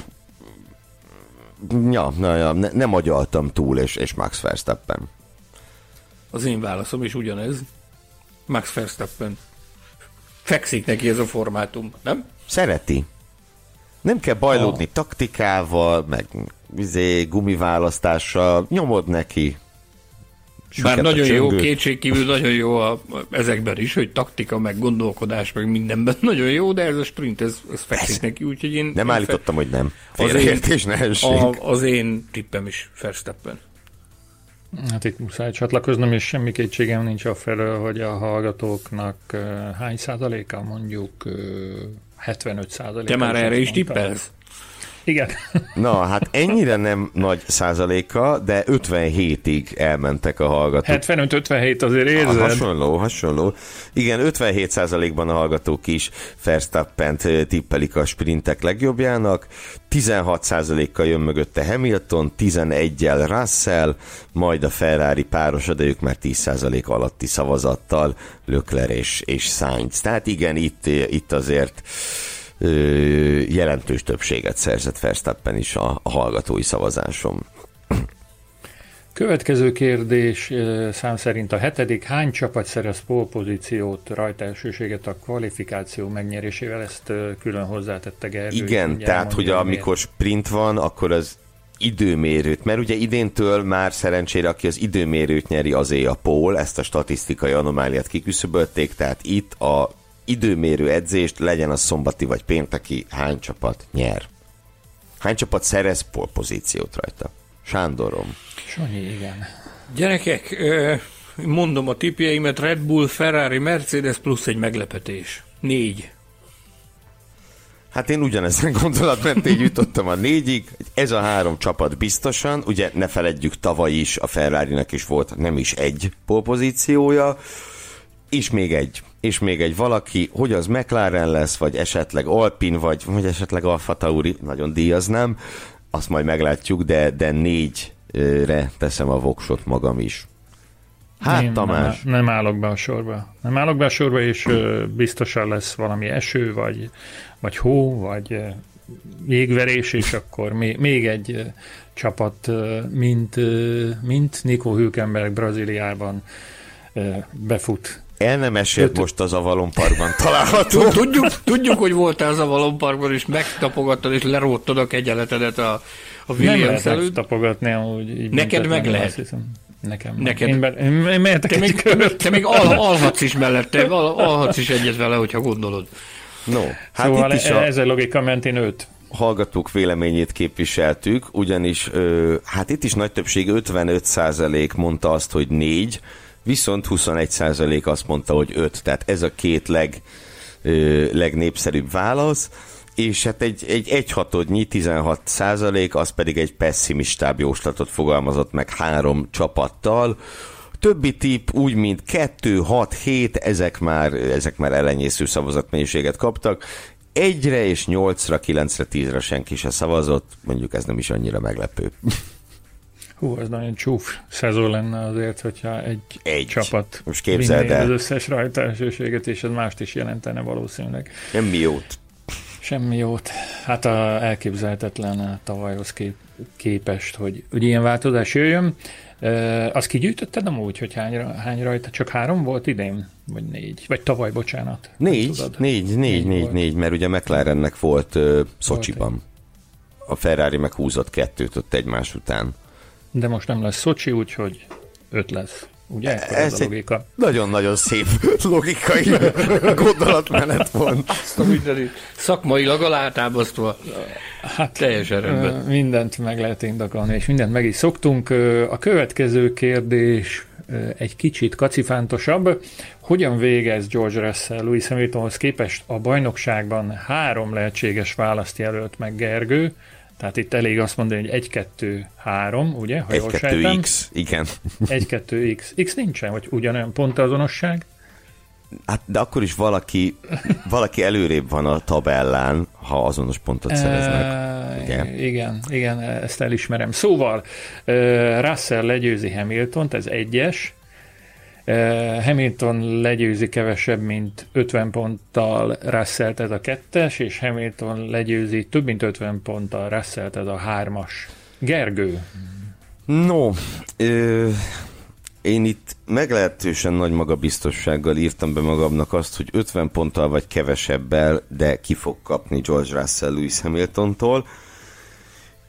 ja, na, ja, ne, nem agyaltam túl, és, és Max Verstappen. Az én válaszom is ugyanez. Max Verstappen. Fekszik neki ez a formátum, nem? Szereti. Nem kell bajlódni ah. taktikával, meg vizé, gumiválasztással, nyomod neki. Süket Bár nagyon jó, kétségkívül nagyon jó a, a, ezekben is, hogy taktika, meg gondolkodás, meg mindenben nagyon jó, de ez a sprint, ez, ez fekszik neki, úgyhogy én... Nem én állítottam, fe... hogy nem. Félreértés ne Az én tippem is Verstappen. Hát itt muszáj csatlakoznom, és semmi kétségem nincs a felől, hogy a hallgatóknak uh, hány százaléka, mondjuk uh, 75 százaléka. Te már erre is tippelsz? Igen. Na, hát ennyire nem nagy százaléka, de 57-ig elmentek a hallgatók. 75-57 azért érzed? Ah, hasonló, hasonló. Igen, 57 százalékban a hallgatók is Verstappent tippelik a sprintek legjobbjának, 16 százalékkal jön mögötte Hamilton, 11-jel Russell, majd a Ferrari páros, de ők már 10 százalék alatti szavazattal, Lökler és, és Sainz. Tehát igen, itt, itt azért jelentős többséget szerzett Verstappen is a, a hallgatói szavazáson. Következő kérdés szám szerint a hetedik. Hány csapat szerez pozíciót, rajta elsőséget a kvalifikáció megnyerésével? Ezt külön hozzátette Gergő. Igen, tehát hogy amikor sprint van, akkor az időmérőt, mert ugye idéntől már szerencsére, aki az időmérőt nyeri, azé a pól, ezt a statisztikai anomáliát kiküszöbölték, tehát itt a időmérő edzést, legyen az szombati vagy pénteki, hány csapat nyer? Hány csapat szerez pozíciót rajta? Sándorom. Sanyi, igen. Gyerekek, mondom a tipjeimet, Red Bull, Ferrari, Mercedes plusz egy meglepetés. Négy. Hát én ugyanezen gondolatmentéig jutottam a négyig. Ez a három csapat biztosan, ugye ne feledjük, tavaly is a ferrari is volt nem is egy polpozíciója, és még egy, és még egy valaki, hogy az McLaren lesz, vagy esetleg Alpin, vagy, vagy esetleg Alfa Tauri, nagyon díjaznám, azt majd meglátjuk, de, de négyre teszem a voksot magam is. Hát Én Tamás. Nem, nem állok be a sorba. Nem állok be a sorba, és biztosan lesz valami eső, vagy, vagy hó, vagy jégverés, és akkor még, még egy csapat, mint, mint Nico Hülkenberg Brazíliában befut el nem esélt most az Avalon Parkban található. Tudjuk, tudjuk, hogy voltál az Avalon Parkban, és megtapogattad, és leróttad a kegyeletedet a, a Williams nem előtt. tapogatni, amúgy így Neked meg lehet. Nekem. Neked. Én, be, én, én te, még, te még al, alhatsz is mellette, al, alhatsz is egyet vele, hogyha gondolod. No, hát szóval itt is a... ez a logika mentén őt hallgatók véleményét képviseltük, ugyanis ö, hát itt is nagy többség 55% mondta azt, hogy négy, viszont 21% azt mondta, hogy 5, tehát ez a két leg, ö, legnépszerűbb válasz, és hát egy, egy egyhatodnyi 16 százalék, az pedig egy pessimistább jóslatot fogalmazott meg három csapattal, többi tip úgy, mint 2, 6, 7, ezek már, ezek már elenyésző szavazatmennyiséget kaptak. Egyre és nyolcra, kilencre, tízre senki se szavazott, mondjuk ez nem is annyira meglepő. Hú, az nagyon csúf szezon lenne azért, hogyha egy, egy. csapat Most képzeld el. az összes rajta elsőséget, és ez mást is jelentene valószínűleg. mi jót. Semmi jót. Hát a elképzelhetetlen a tavalyhoz kép, képest, hogy, hogy ilyen változás jöjjön. E, azt kigyűjtötted amúgy, hogy hány, hány rajta? Csak három volt idén? Vagy négy? Vagy tavaly, bocsánat. Négy, négy, négy, négy, négy, négy, mert ugye McLarennek volt uh, Szocsiban. A Ferrari meg húzott kettőt ott egymás után. De most nem lesz Szocsi, úgyhogy öt lesz. Ugye? Ez, ez a logika. Nagyon-nagyon szép logikai gondolatmenet van. Azt a mindenit szakmailag alátámasztva. Hát teljesen rendben. Mindent meg lehet indokolni, és mindent meg is szoktunk. A következő kérdés egy kicsit kacifántosabb. Hogyan végez George Russell Louis Hamiltonhoz képest a bajnokságban három lehetséges választ jelölt meg Gergő, tehát itt elég azt mondani, hogy 1, 2, 3, ugye? Ha 1, 2, X, igen. 1, 2, X. X nincsen, vagy ugyanolyan pontazonosság? Hát, de akkor is valaki, valaki előrébb van a tabellán, ha azonos pontot szereznek. E, igen. igen, igen, ezt elismerem. Szóval Russell legyőzi Hamilton-t, ez egyes, Hamilton legyőzi kevesebb, mint 50 ponttal russell ez a kettes, és Hamilton legyőzi több, mint 50 ponttal russell ez a hármas. Gergő. No, ö, én itt meglehetősen nagy magabiztossággal írtam be magamnak azt, hogy 50 ponttal vagy kevesebbel, de ki fog kapni George Russell Lewis Hamiltontól.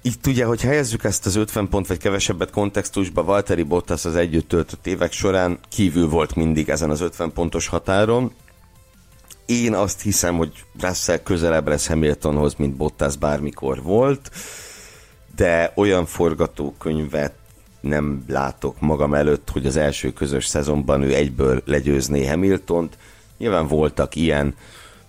Itt ugye, hogy helyezzük ezt az 50 pont vagy kevesebbet kontextusba, Valtteri Bottas az együtt töltött évek során kívül volt mindig ezen az 50 pontos határon. Én azt hiszem, hogy Russell közelebb lesz Hamiltonhoz, mint Bottas bármikor volt, de olyan forgatókönyvet nem látok magam előtt, hogy az első közös szezonban ő egyből legyőzné Hamiltont. Nyilván voltak ilyen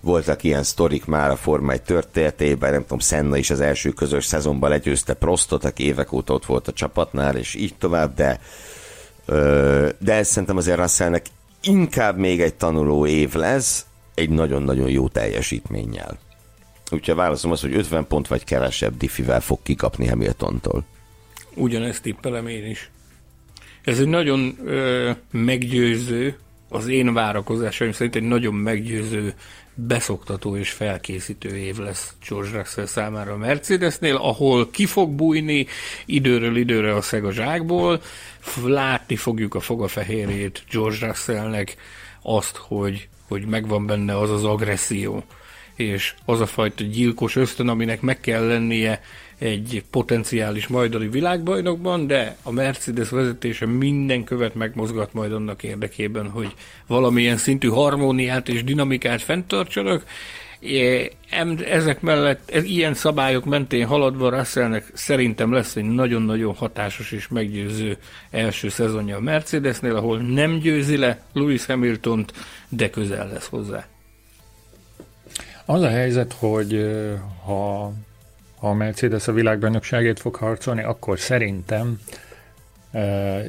voltak ilyen sztorik már a Forma 1 történetében, nem tudom, Senna is az első közös szezonban legyőzte Prostot, aki évek óta ott volt a csapatnál, és így tovább, de de ez szerintem azért Russellnek inkább még egy tanuló év lesz, egy nagyon-nagyon jó teljesítménnyel. Úgyhogy válaszom az, hogy 50 pont vagy kevesebb diffivel fog kikapni Hamiltontól. Ugyanezt tippelem én is. Ez egy nagyon ö, meggyőző az én várakozásaim szerint egy nagyon meggyőző, beszoktató és felkészítő év lesz George Russell számára a Mercedesnél, ahol ki fog bújni időről időre a szeg a zsákból, látni fogjuk a fogafehérjét George Russellnek, azt, hogy, hogy megvan benne az az agresszió, és az a fajta gyilkos ösztön, aminek meg kell lennie egy potenciális majdani világbajnokban, de a Mercedes vezetése minden követ megmozgat majd annak érdekében, hogy valamilyen szintű harmóniát és dinamikát fenntartsanak. Ezek mellett, ilyen szabályok mentén haladva Russellnek szerintem lesz egy nagyon-nagyon hatásos és meggyőző első szezonja a Mercedesnél, ahol nem győzi le Lewis Hamiltont, de közel lesz hozzá. Az a helyzet, hogy ha ha a Mercedes a világbajnokságért fog harcolni, akkor szerintem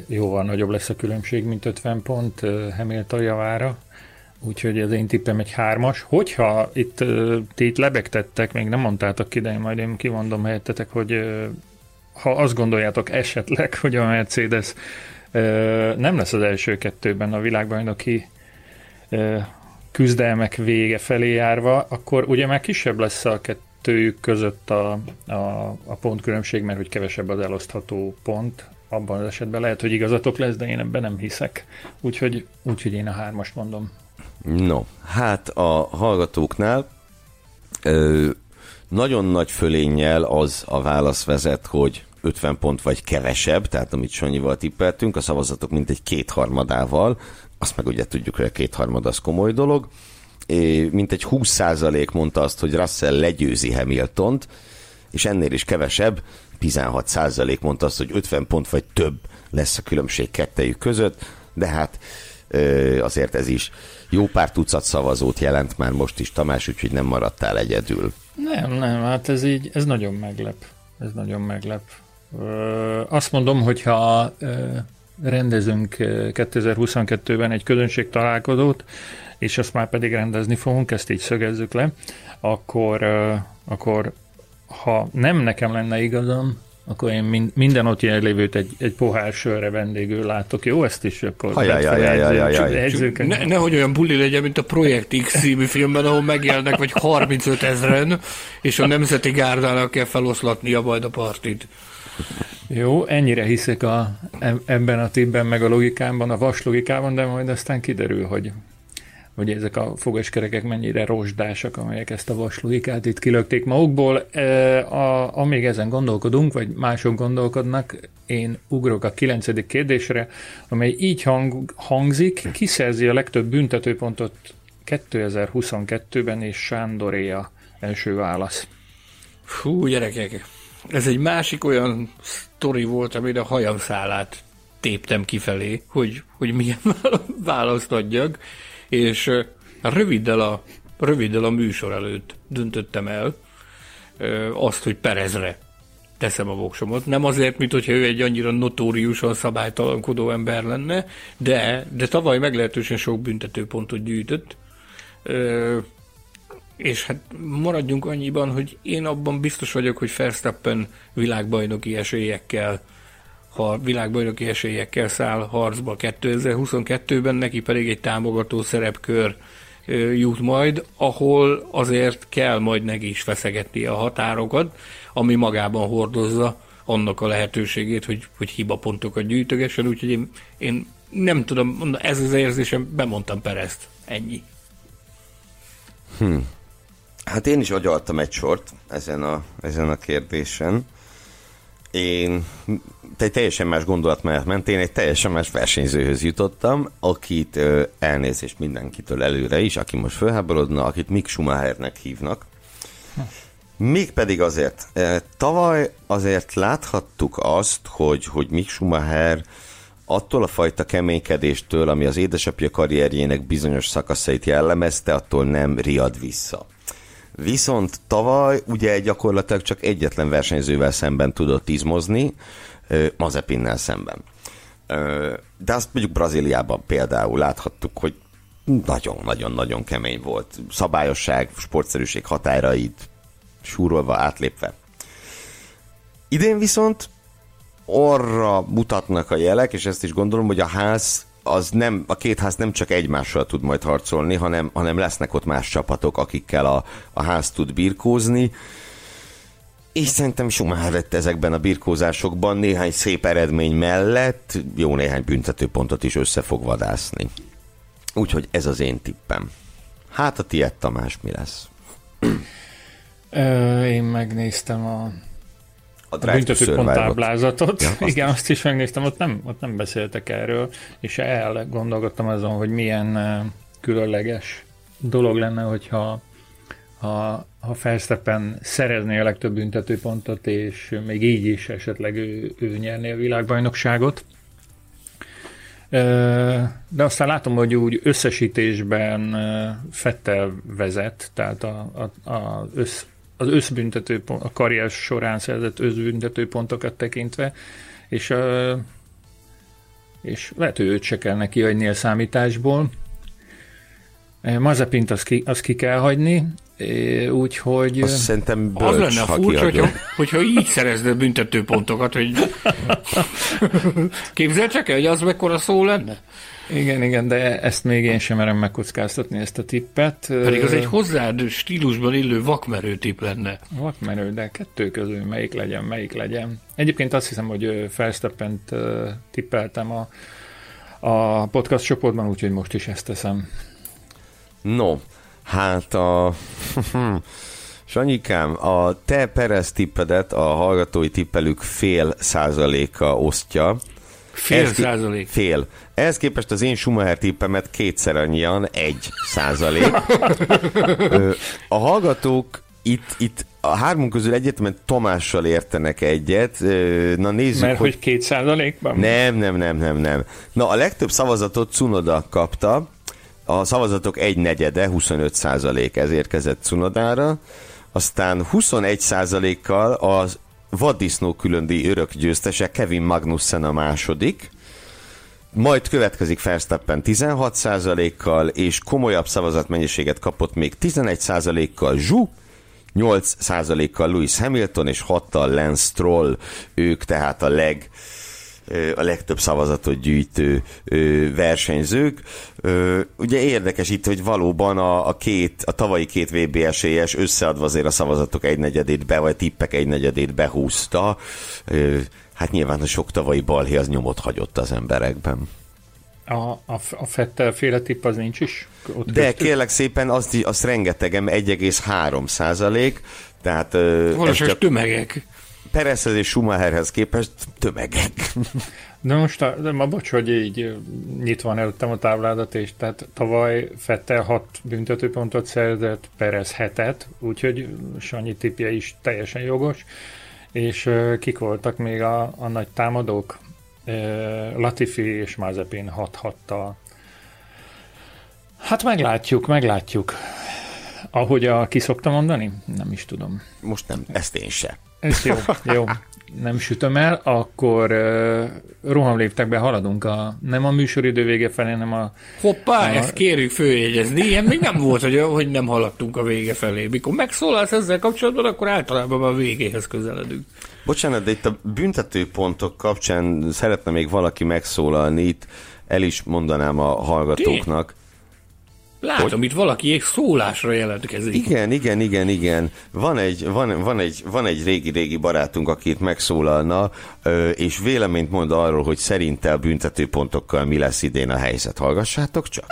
jóval nagyobb lesz a különbség, mint 50 pont Hamilton javára. Úgyhogy az én tippem egy hármas. Hogyha itt ti itt lebegtettek, még nem mondtátok ki, de én majd én kimondom helyettetek, hogy ha azt gondoljátok esetleg, hogy a Mercedes nem lesz az első kettőben a világbajnoki küzdelmek vége felé járva, akkor ugye már kisebb lesz a kettő kettőjük között a, a, a pontkülönbség, mert hogy kevesebb az elosztható pont, abban az esetben lehet, hogy igazatok lesz, de én ebben nem hiszek. Úgyhogy, úgyhogy én a hármast mondom. No, hát a hallgatóknál ö, nagyon nagy fölénnyel az a válasz vezet, hogy 50 pont vagy kevesebb, tehát amit Sanyival tippeltünk, a szavazatok mintegy kétharmadával, azt meg ugye tudjuk, hogy a kétharmad az komoly dolog, mint egy 20% mondta azt, hogy Russell legyőzi Hamiltont, és ennél is kevesebb, 16% mondta azt, hogy 50 pont vagy több lesz a különbség kettejük között, de hát azért ez is jó pár tucat szavazót jelent már most is, Tamás, úgyhogy nem maradtál egyedül. Nem, nem, hát ez így, ez nagyon meglep. Ez nagyon meglep. Ö, azt mondom, hogyha ö, rendezünk 2022-ben egy közönség találkozót, és azt már pedig rendezni fogunk, ezt így szögezzük le, akkor, akkor ha nem nekem lenne igazam, akkor én minden ott jelenlévőt egy, egy pohár sörre vendégül látok. Jó, ezt is akkor ne, Nehogy olyan buli legyen, mint a Projekt X című filmben, ahol megjelnek vagy 35 ezeren, és a Nemzeti Gárdának kell feloszlatnia majd a partit. Jó, ennyire hiszek a, ebben a tippben, meg a logikámban, a vas logikában, de majd aztán kiderül, hogy hogy ezek a fogaskerekek mennyire rozsdásak, amelyek ezt a vaslóikát itt kilökték magukból. E, a, amíg ezen gondolkodunk, vagy mások gondolkodnak, én ugrok a kilencedik kérdésre, amely így hang, hangzik, kiszerzi a legtöbb büntetőpontot 2022-ben, és Sándoré a első válasz. Fú, gyerekek, ez egy másik olyan sztori volt, amire a hajamszálát téptem kifelé, hogy, hogy milyen választ adjak és röviddel a, röviddel a műsor előtt döntöttem el azt, hogy Perezre teszem a voksomat. Nem azért, mint hogyha ő egy annyira notóriusan szabálytalankodó ember lenne, de, de tavaly meglehetősen sok büntetőpontot gyűjtött. És hát maradjunk annyiban, hogy én abban biztos vagyok, hogy Verstappen világbajnoki esélyekkel ha világbajnoki esélyekkel száll harcba 2022-ben, neki pedig egy támogató szerepkör jut majd, ahol azért kell majd neki is feszegetni a határokat, ami magában hordozza annak a lehetőségét, hogy, hogy hibapontokat gyűjtögessen, úgyhogy én, én nem tudom, ez az érzésem, bemondtam Perezt. Ennyi. Hm. Hát én is agyaltam egy sort ezen a, ezen a kérdésen. Én egy teljesen más gondolat mellett mentén egy teljesen más versenyzőhöz jutottam, akit ö, elnézést mindenkitől előre is, aki most fölháborodna, akit Mick Schumachernek hívnak. Mégpedig azért, tavaly azért láthattuk azt, hogy, hogy Mick Schumacher attól a fajta keménykedéstől, ami az édesapja karrierjének bizonyos szakaszait jellemezte, attól nem riad vissza. Viszont tavaly ugye gyakorlatilag csak egyetlen versenyzővel szemben tudott izmozni, Mazepinnel szemben. De azt mondjuk Brazíliában például láthattuk, hogy nagyon-nagyon-nagyon kemény volt. Szabályosság, sportszerűség határait súrolva, átlépve. Idén viszont arra mutatnak a jelek, és ezt is gondolom, hogy a ház az nem, a két ház nem csak egymással tud majd harcolni, hanem, hanem lesznek ott más csapatok, akikkel a, a ház tud birkózni. És szerintem Schumacher lett ezekben a birkózásokban néhány szép eredmény mellett jó néhány büntetőpontot is össze fog vadászni. Úgyhogy ez az én tippem. Hát a tiéd Tamás mi lesz? Ö, én megnéztem a, a, büntetőpont táblázatot. Ja, Igen, azt is megnéztem, ott nem, ott nem beszéltek erről, és elgondolkodtam azon, hogy milyen különleges dolog lenne, hogyha ha, ha Felszteppen szerezné a legtöbb büntetőpontot, és még így is esetleg ő, ő nyerné a világbajnokságot. De aztán látom, hogy úgy összesítésben Fettel vezet, tehát a, a, a össz, az összbüntető a karrier során szerzett összbüntető pontokat tekintve, és, és lehet, hogy őt se kell neki hagyni a számításból. Mazepint azt ki, azt ki kell hagyni, úgyhogy... Azt szerintem bölcs, Az lenne a furcsa, hogyha, hogyha így szerezne büntető pontokat, hogy képzeltek el, hogy az mekkora szó lenne? Igen, igen, de ezt még én sem merem megkockáztatni, ezt a tippet. Pedig az egy hozzád stílusban illő vakmerő tipp lenne. Vakmerő, de kettő közül melyik legyen, melyik legyen. Egyébként azt hiszem, hogy Felsteppent tippeltem a, a podcast csoportban, úgyhogy most is ezt teszem. No, Hát a... Sanyikám, a te Perez tippedet a hallgatói tippelük fél százaléka osztja. Fél Ez, százalék? Fél. Ehhez képest az én Schumacher tippemet kétszer annyian, egy százalék. a hallgatók itt, itt a hármunk közül egyetemen Tomással értenek egyet. Na nézzük, Mert hogy, hogy két százalékban? Nem, nem, nem, nem, nem. Na a legtöbb szavazatot Cunoda kapta, a szavazatok egy negyede, 25 százalék ez érkezett Cunodára, aztán 21 százalékkal az vaddisznó különdi örök győztese Kevin Magnussen a második, majd következik Verstappen 16 százalékkal, és komolyabb szavazatmennyiséget kapott még 11 százalékkal Zhu, 8 százalékkal Lewis Hamilton, és 6-tal Lance Stroll, ők tehát a leg a legtöbb szavazatot gyűjtő versenyzők. Ugye érdekes itt, hogy valóban a, a két, a tavalyi két VB esélyes összeadva azért a szavazatok egynegyedét be, vagy tippek egynegyedét behúzta. Hát nyilván a sok tavalyi balhé az nyomot hagyott az emberekben. A, a, a Fettel féle tipp az nincs is? Ott De köztük? kérlek szépen, azt, azt rengetegem, 1,3 százalék, tehát... Valószínűleg csak... tömegek. Perezhez és Schumacherhez képest tömegek. De most, a, de ma bocs, hogy így nyitva van előttem a tábládat, és tehát tavaly Fettel 6 büntetőpontot szerzett, Perez 7-et, úgyhogy Sanyi tipje is teljesen jogos, és uh, kik voltak még a, a nagy támadók? Uh, Latifi és Mazepin 6 6 Hát meglátjuk, meglátjuk. Ahogy a ki szokta mondani? Nem is tudom. Most nem, ezt én se. Ez jó, jó. Nem sütöm el, akkor uh, rohamléptekbe haladunk a, nem a műsoridő vége felé, hanem a... Hoppá, a, ezt kérjük főjegyezni. Ilyen még nem volt, hogy, hogy nem haladtunk a vége felé. Mikor megszólalsz ezzel kapcsolatban, akkor általában a végéhez közeledünk. Bocsánat, de itt a büntetőpontok kapcsán szeretne még valaki megszólalni, itt el is mondanám a hallgatóknak. Ki? Látom, hogy? itt valaki egy szólásra jelentkezik. Igen, igen, igen, igen. Van egy, van, van egy, van egy régi-régi barátunk, aki itt megszólalna, és véleményt mond arról, hogy szerinte a büntetőpontokkal mi lesz idén a helyzet. Hallgassátok csak.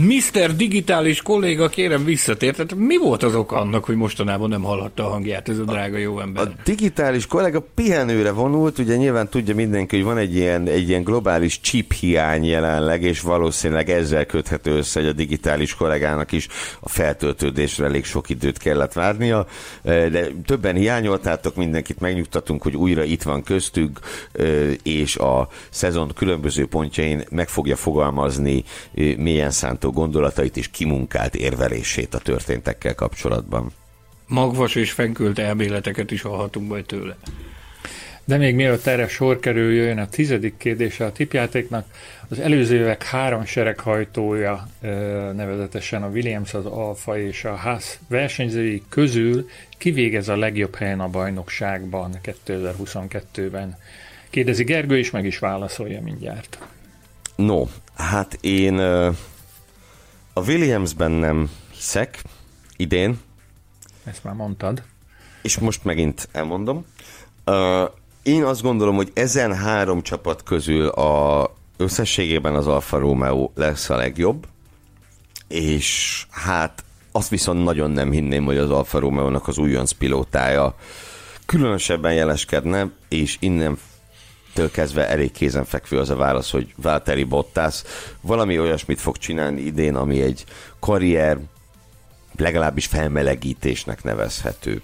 Mr. Digitális kolléga, kérem visszatért. Tehát mi volt az oka annak, hogy mostanában nem hallatta a hangját ez a drága jó ember? A digitális kolléga pihenőre vonult, ugye nyilván tudja mindenki, hogy van egy ilyen, egy ilyen globális chip hiány jelenleg, és valószínűleg ezzel köthető össze, hogy a digitális kollégának is a feltöltődésre elég sok időt kellett várnia, de többen hiányoltátok, mindenkit megnyugtatunk, hogy újra itt van köztük, és a szezon különböző pontjain meg fogja fogalmazni milyen szántó gondolatait és kimunkált érvelését a történtekkel kapcsolatban. Magvas és fenkült elméleteket is hallhatunk majd tőle. De még mielőtt erre sor kerüljön a tizedik kérdése a tipjátéknak, az előző évek három sereghajtója, nevezetesen a Williams, az Alfa és a Haas versenyzői közül kivégez a legjobb helyen a bajnokságban 2022-ben. Kérdezi Gergő, és meg is válaszolja mindjárt. No, hát én a Williamsben nem hiszek idén. Ezt már mondtad. És most megint elmondom. Én azt gondolom, hogy ezen három csapat közül a összességében az Alfa Romeo lesz a legjobb, és hát azt viszont nagyon nem hinném, hogy az Alfa Romeo-nak az újonc pilótája különösebben jeleskedne, és innen től kezdve elég kézenfekvő az a válasz, hogy Valtteri Bottas valami olyasmit fog csinálni idén, ami egy karrier legalábbis felmelegítésnek nevezhető.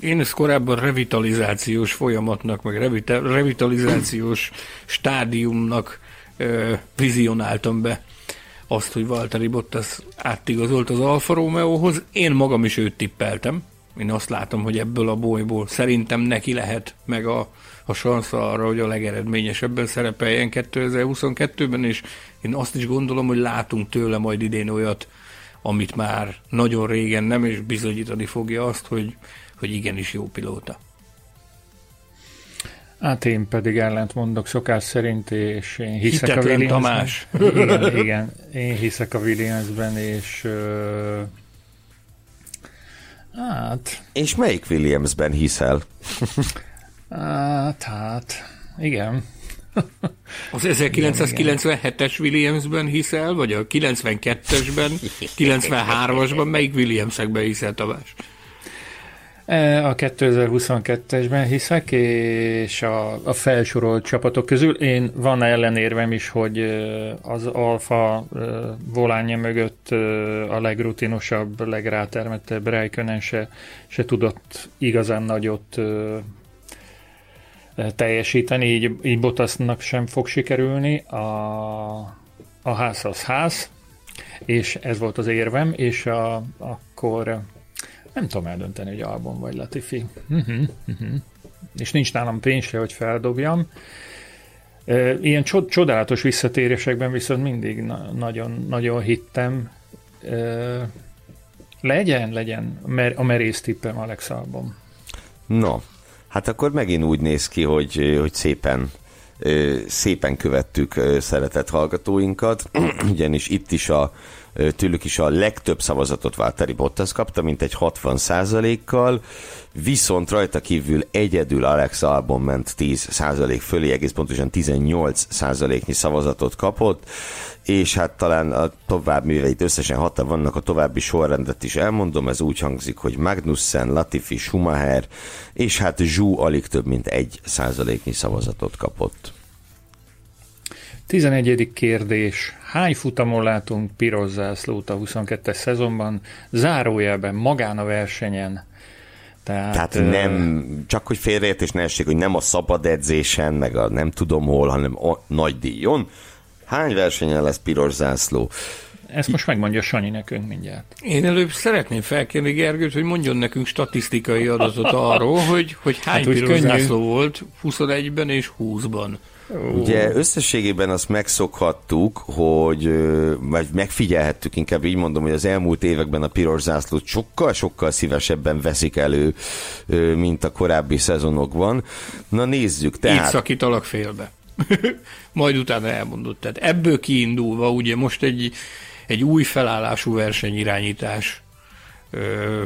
Én ezt korábban revitalizációs folyamatnak, meg revitalizációs stádiumnak ö, vizionáltam be azt, hogy Valtteri Bottas átigazolt az Alfa Romeo-hoz. Én magam is őt tippeltem. Én azt látom, hogy ebből a bolyból szerintem neki lehet meg a, a sansza arra, hogy a legeredményesebben szerepeljen 2022-ben, és én azt is gondolom, hogy látunk tőle majd idén olyat, amit már nagyon régen nem, és bizonyítani fogja azt, hogy, hogy igenis jó pilóta. Hát én pedig ellent mondok szokás szerint, és én hiszek Hitetlen a Williamsben. Tamás. Igen, igen, én hiszek a Williamsben, és uh, hát... És melyik Williamsben hiszel? Hát, hát, igen. Az 1997-es Williamsben hiszel, vagy a 92-esben, 93-asban, melyik Williamsekben hiszel, Tamás? E, a 2022-esben hiszek, és a, a felsorolt csapatok közül én van ellenérvem is, hogy az Alfa volánja mögött a legrutinosabb, legrátermettebb Räikkönen se, se tudott igazán nagyot teljesíteni, így, így Bottasnak sem fog sikerülni. A, a ház az ház, és ez volt az érvem, és a, akkor nem tudom eldönteni, hogy Albon vagy Latifi. Uh-huh, uh-huh. És nincs nálam pénzre, hogy feldobjam. Ilyen csodálatos visszatérésekben viszont mindig na- nagyon, nagyon hittem. Legyen, legyen a merész tippem Alex Albon. No, hát akkor megint úgy néz ki, hogy, hogy szépen szépen követtük szeretett hallgatóinkat, ugyanis itt is a tőlük is a legtöbb szavazatot Valtteri Bottas kapta, mint egy 60% kal viszont rajta kívül egyedül Alex Albon ment 10 százalék fölé, egész pontosan 18 százaléknyi szavazatot kapott, és hát talán a tovább, mivel itt összesen hatan vannak, a további sorrendet is elmondom, ez úgy hangzik, hogy Magnussen, Latifi, Schumacher, és hát Zsú alig több mint egy százaléknyi szavazatot kapott. 11. kérdés. Hány futamon látunk piros zászlót a 22-es szezonban? Zárójelben, magán a versenyen. Tehát, Tehát nem, csak hogy félreértés ne essék, hogy nem a szabad edzésen, meg a nem tudom hol, hanem a nagy díjon. Hány versenyen lesz piros zászló? Ezt most megmondja Sanyi nekünk mindjárt. Én előbb szeretném felkérni Gergőt, hogy mondjon nekünk statisztikai adatot arról, hogy, hogy hány hát, piros zászló volt 21-ben és 20-ban. Ugye összességében azt megszokhattuk, hogy, vagy megfigyelhettük, inkább így mondom, hogy az elmúlt években a piros zászlót sokkal-sokkal szívesebben veszik elő, mint a korábbi szezonokban. Na nézzük, tehát... Így szakítalak félbe. Majd utána elmondott. Tehát ebből kiindulva ugye most egy, egy új felállású versenyirányítás ö,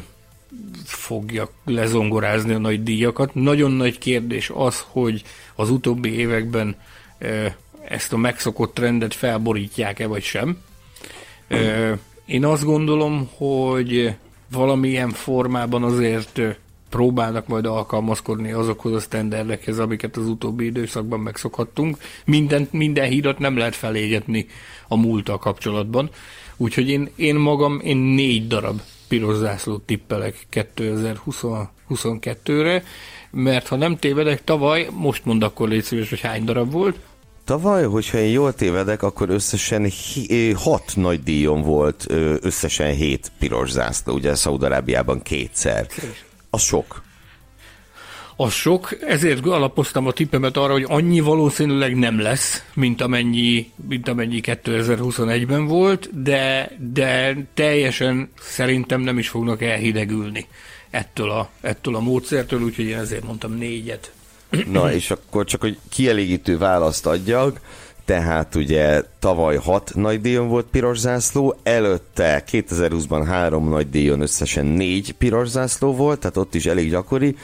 fogja lezongorázni a nagy díjakat. Nagyon nagy kérdés az, hogy az utóbbi években ezt a megszokott trendet felborítják-e vagy sem. Én azt gondolom, hogy valamilyen formában azért próbálnak majd alkalmazkodni azokhoz a sztenderdekhez, amiket az utóbbi időszakban megszokhattunk. Minden, minden hírat nem lehet felégetni a múltal kapcsolatban. Úgyhogy én, én magam, én négy darab piros zászlót tippelek 2022-re, mert ha nem tévedek, tavaly, most mond akkor légy szíves, hogy hány darab volt? Tavaly, hogyha én jól tévedek, akkor összesen hi- hat nagy díjon volt, összesen hét piros zászló, ugye Szaudarábiában kétszer. Az sok. Az sok, ezért alapoztam a tippemet arra, hogy annyi valószínűleg nem lesz, mint amennyi, mint amennyi 2021-ben volt, de, de teljesen szerintem nem is fognak elhidegülni ettől a, ettől a módszertől, úgyhogy én ezért mondtam négyet. Na, és akkor csak, hogy kielégítő választ adjak, tehát ugye tavaly hat nagy díjon volt piros zászló, előtte 2020-ban három nagy díjon összesen négy piros zászló volt, tehát ott is elég gyakori,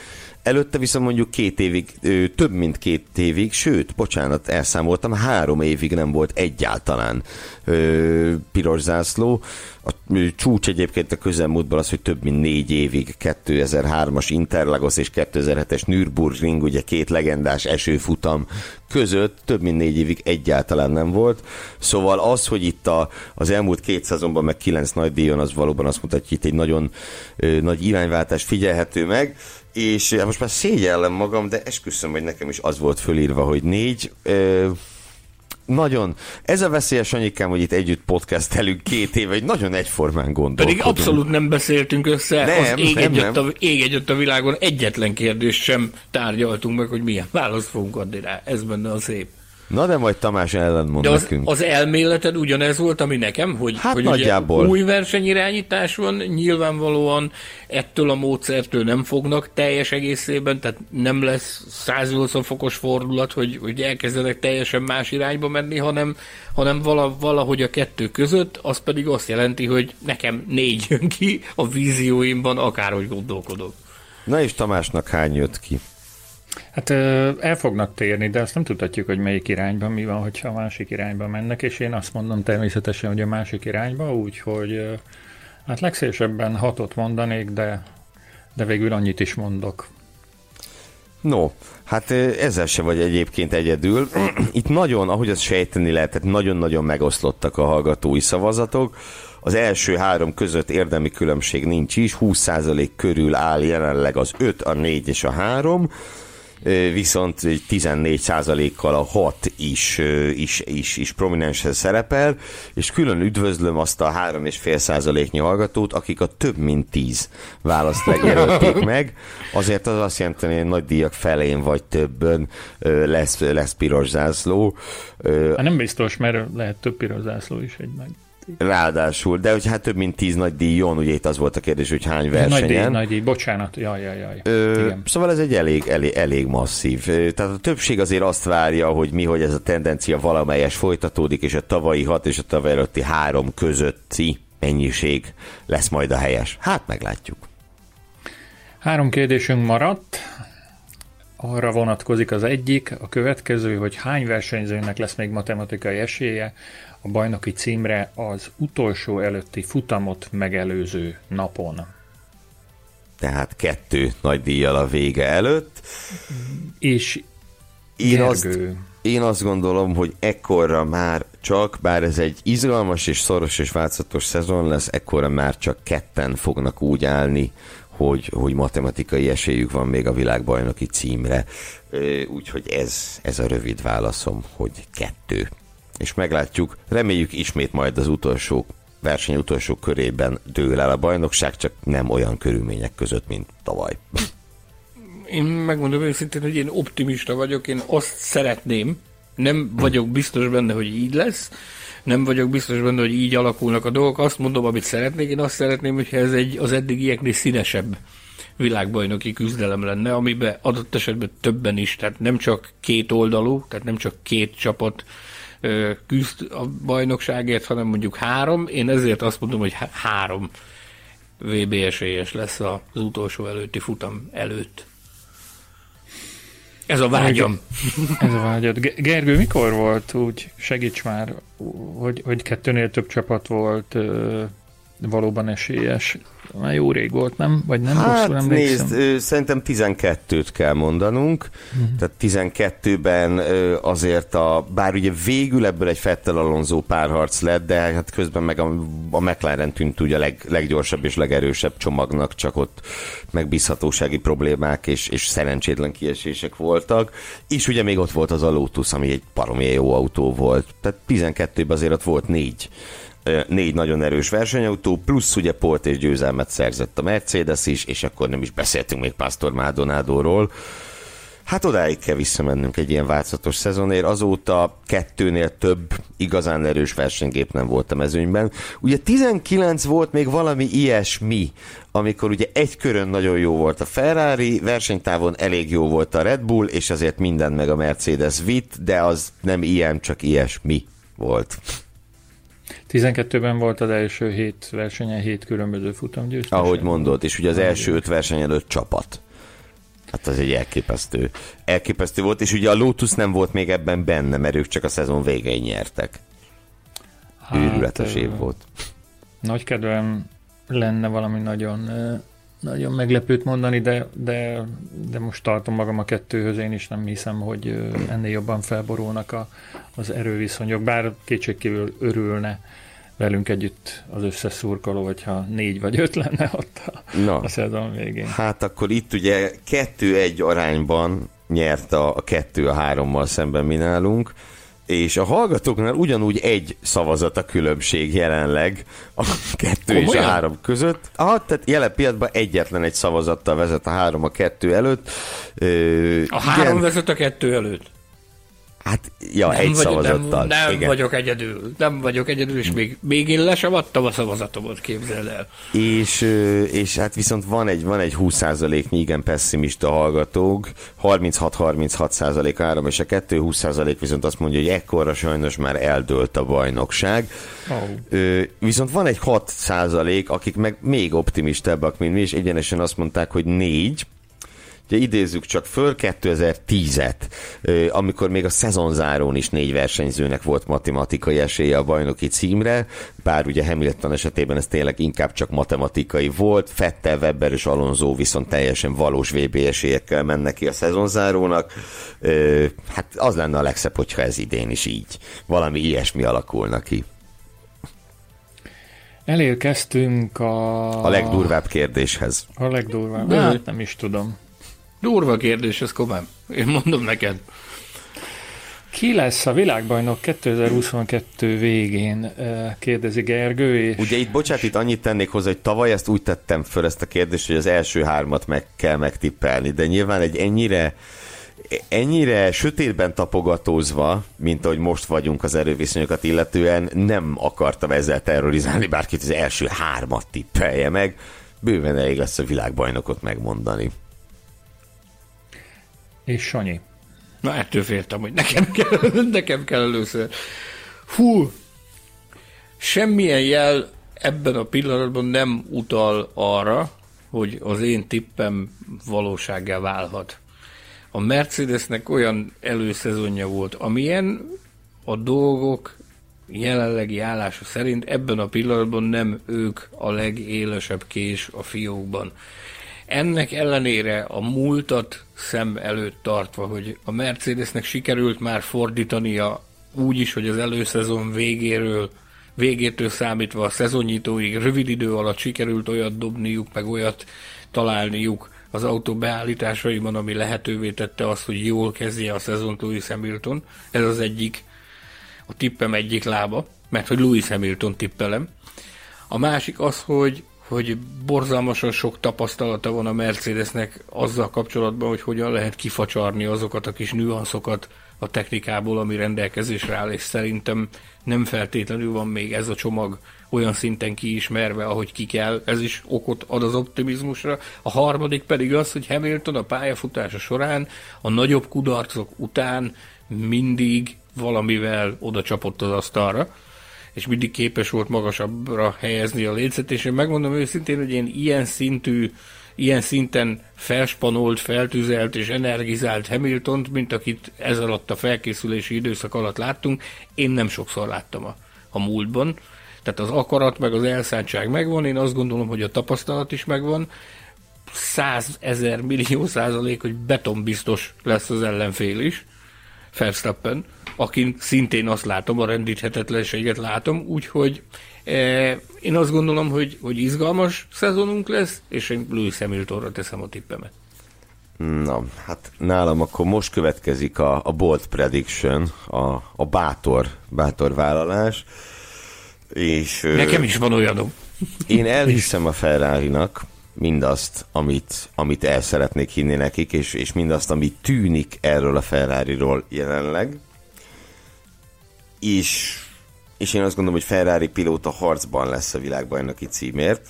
Előtte viszont mondjuk két évig, több mint két évig, sőt, bocsánat, elszámoltam, három évig nem volt egyáltalán ö, piros zászló. A csúcs egyébként a közelmúltban az, hogy több mint négy évig 2003-as Interlagos és 2007-es Nürburgring, ugye két legendás esőfutam között több mint négy évig egyáltalán nem volt. Szóval az, hogy itt a, az elmúlt két szezonban meg kilenc nagy díjon, az valóban azt mutatja, hogy itt egy nagyon ö, nagy irányváltás figyelhető meg és hát most már szégyellem magam, de esküszöm, hogy nekem is az volt fölírva, hogy négy. Ö, nagyon. Ez a veszélyes anyikám, hogy itt együtt podcastelünk két éve, hogy nagyon egyformán gondolkodunk. Pedig abszolút nem beszéltünk össze, nem, az ég, nem, egyött nem. A, ég egyött a világon egyetlen kérdést sem tárgyaltunk meg, hogy milyen választ fogunk adni rá. Ez benne a szép. Na de majd Tamás ellentmond de az, nekünk. az elméleted ugyanez volt, ami nekem, hogy, hát hogy nagyjából. Ugye új versenyirányítás van, nyilvánvalóan ettől a módszertől nem fognak teljes egészében, tehát nem lesz 180 fokos fordulat, hogy, hogy elkezdenek teljesen más irányba menni, hanem, hanem vala, valahogy a kettő között, az pedig azt jelenti, hogy nekem négy jön ki a vízióimban, akárhogy gondolkodok. Na és Tamásnak hány jött ki? Hát el fognak térni, de azt nem tudhatjuk, hogy melyik irányban mi van, hogyha a másik irányba mennek, és én azt mondom természetesen, hogy a másik irányba, úgyhogy hát legszélesebben hatot mondanék, de, de végül annyit is mondok. No, hát ezzel se vagy egyébként egyedül. Itt nagyon, ahogy az sejteni lehetett, nagyon-nagyon megoszlottak a hallgatói szavazatok. Az első három között érdemi különbség nincs is, 20% körül áll jelenleg az 5, a 4 és a 3 viszont 14%-kal a 6 is, is, is, is prominensen szerepel, és külön üdvözlöm azt a 3,5%-nyi hallgatót, akik a több mint 10 választ megjelölték meg. Azért az azt jelenti, hogy nagy díjak felén vagy többen lesz, lesz piros zászló. Hát nem biztos, mert lehet több piros zászló is egy meg. Ráadásul, de hogy hát több mint tíz nagy díjon, ugye itt az volt a kérdés, hogy hány versenyen. Nagy díj, nagy díj, bocsánat, jaj, jaj, jaj. Ö, Igen. Szóval ez egy elég, elég, elég masszív. Tehát a többség azért azt várja, hogy mi, hogy ez a tendencia valamelyes folytatódik, és a tavalyi hat és a tavaly előtti három közötti mennyiség lesz majd a helyes. Hát meglátjuk. Három kérdésünk maradt. Arra vonatkozik az egyik, a következő, hogy hány versenyzőnek lesz még matematikai esélye a bajnoki címre az utolsó előtti futamot megelőző napon. Tehát kettő nagy díjjal a vége előtt. És én azt, én azt gondolom, hogy ekkorra már csak, bár ez egy izgalmas és szoros és változatos szezon lesz, ekkorra már csak ketten fognak úgy állni, hogy, hogy matematikai esélyük van még a világbajnoki címre. Úgyhogy ez, ez a rövid válaszom, hogy kettő és meglátjuk, reméljük ismét majd az utolsó verseny utolsó körében dől el a bajnokság, csak nem olyan körülmények között, mint tavaly. Én megmondom őszintén, hogy én optimista vagyok, én azt szeretném, nem vagyok biztos benne, hogy így lesz, nem vagyok biztos benne, hogy így alakulnak a dolgok, azt mondom, amit szeretnék, én azt szeretném, hogyha ez egy az eddigieknél színesebb világbajnoki küzdelem lenne, amiben adott esetben többen is, tehát nem csak két oldalú, tehát nem csak két csapat küzd a bajnokságért, hanem mondjuk három. Én ezért azt mondom, hogy három VB esélyes lesz az utolsó előtti futam előtt. Ez a vágyam. Ez a vágyad. Gergő, mikor volt úgy, segíts már, hogy, hogy kettőnél több csapat volt valóban esélyes? Már jó rég volt, nem? Vagy nem hát, rosszul nézd, szerintem 12-t kell mondanunk. Uh-huh. Tehát 12-ben azért a, bár ugye végül ebből egy Fettel Alonso párharc lett, de hát közben meg a, a McLaren tűnt ugye a leg, leggyorsabb és legerősebb csomagnak, csak ott megbízhatósági problémák és, és szerencsétlen kiesések voltak. És ugye még ott volt az a Lotus, ami egy baromi jó autó volt. Tehát 12-ben azért ott volt négy négy nagyon erős versenyautó, plusz ugye Port és győzelmet szerzett a Mercedes is, és akkor nem is beszéltünk még Pastor Maldonado-ról. Hát odáig kell visszamennünk egy ilyen változatos szezonért. Azóta kettőnél több igazán erős versenygép nem volt a mezőnyben. Ugye 19 volt még valami ilyesmi, amikor ugye egy körön nagyon jó volt a Ferrari, versenytávon elég jó volt a Red Bull, és azért minden meg a Mercedes vitt, de az nem ilyen, csak ilyesmi volt. 12-ben volt az első hét versenyen, hét különböző futamgyőztes. Ahogy mondod, és ugye az első öt verseny előtt csapat. Hát az egy elképesztő. Elképesztő volt, és ugye a Lotus nem volt még ebben benne, mert ők csak a szezon végén nyertek. Hát, Őrületes év volt. Nagy kedvem lenne valami nagyon, nagyon meglepőt mondani, de, de, de most tartom magam a kettőhöz, én is nem hiszem, hogy ennél jobban felborulnak a, az erőviszonyok, bár kétségkívül örülne velünk együtt az összes szurkoló, hogyha négy vagy öt lenne ott a, Na, a szezon végén. Hát akkor itt ugye kettő-egy arányban nyert a, a kettő a hárommal szemben mi nálunk, és a hallgatóknál ugyanúgy egy szavazat a különbség jelenleg a kettő Komolyan? és a három között. Ah, tehát jelen pillanatban egyetlen egy szavazattal vezet a három a kettő előtt. Ö, a három igen, vezet a kettő előtt? Hát, ja, nem egy vagy, szavazattal. Nem, nem igen. vagyok egyedül. Nem vagyok egyedül, és még, még én le sem adtam a szavazatomat, képzeld el. És, és hát viszont van egy, van egy 20%-nyi igen pessimista hallgatók, 36-36 százalék áram, és a 2 20 százalék viszont azt mondja, hogy ekkorra sajnos már eldőlt a bajnokság. Oh. Viszont van egy 6 százalék, akik meg még optimistábbak, mint mi, és egyenesen azt mondták, hogy 4, Ugye idézzük csak föl 2010-et, amikor még a szezonzárón is négy versenyzőnek volt matematikai esélye a bajnoki címre, bár ugye Hamilton esetében ez tényleg inkább csak matematikai volt, Fettel, Webber és Alonso viszont teljesen valós VB esélyekkel mennek ki a szezonzárónak. Hát az lenne a legszebb, hogyha ez idén is így. Valami ilyesmi alakulna ki. Elérkeztünk a... A legdurvább kérdéshez. A legdurvább. Hát nem is tudom. Durva kérdés ez komám. Én mondom neked. Ki lesz a világbajnok 2022 végén, kérdezi Gergő. És... Ugye itt, bocsánat, itt annyit tennék hozzá, hogy tavaly ezt úgy tettem föl ezt a kérdést, hogy az első hármat meg kell megtippelni, de nyilván egy ennyire ennyire sötétben tapogatózva, mint ahogy most vagyunk az erőviszonyokat illetően, nem akartam ezzel terrorizálni bárkit, az első hármat tippelje meg. Bőven elég lesz a világbajnokot megmondani. És Sanyi. Na, ettől féltem, hogy nekem kell, nekem kell először. Fú, semmilyen jel ebben a pillanatban nem utal arra, hogy az én tippem valósággá válhat. A Mercedesnek olyan előszezonja volt, amilyen a dolgok jelenlegi állása szerint ebben a pillanatban nem ők a legélesebb kés a fiókban. Ennek ellenére a múltat szem előtt tartva, hogy a Mercedesnek sikerült már fordítania úgy is, hogy az előszezon végéről, végétől számítva a szezonnyitóig rövid idő alatt sikerült olyat dobniuk, meg olyat találniuk az autó beállításaiban, ami lehetővé tette azt, hogy jól kezdje a szezont Louis Hamilton. Ez az egyik, a tippem egyik lába, mert hogy Louis Hamilton tippelem. A másik az, hogy hogy borzalmasan sok tapasztalata van a Mercedesnek azzal kapcsolatban, hogy hogyan lehet kifacsarni azokat a kis nüanszokat a technikából, ami rendelkezésre áll, és szerintem nem feltétlenül van még ez a csomag olyan szinten kiismerve, ahogy ki kell, ez is okot ad az optimizmusra. A harmadik pedig az, hogy Hamilton a pályafutása során a nagyobb kudarcok után mindig valamivel oda csapott az asztalra, és mindig képes volt magasabbra helyezni a lécet, és én megmondom őszintén, hogy én ilyen szintű, ilyen szinten felspanolt, feltüzelt és energizált hamilton mint akit ez alatt a felkészülési időszak alatt láttunk, én nem sokszor láttam a, a múltban. Tehát az akarat meg az elszántság megvan, én azt gondolom, hogy a tapasztalat is megvan, százezer millió százalék, hogy betonbiztos lesz az ellenfél is, Verstappen, akin szintén azt látom, a rendíthetetlenséget látom, úgyhogy e, én azt gondolom, hogy, hogy izgalmas szezonunk lesz, és én Louis Hamiltonra teszem a tippemet. Na, hát nálam akkor most következik a, a bold prediction, a, a bátor, bátor vállalás. És, Nekem is van olyanom. Én elhiszem a ferrari mindazt, amit, amit el szeretnék hinni nekik, és, és mindazt, ami tűnik erről a Ferrari-ról jelenleg. És, és én azt gondolom, hogy Ferrari pilóta harcban lesz a világbajnoki címért,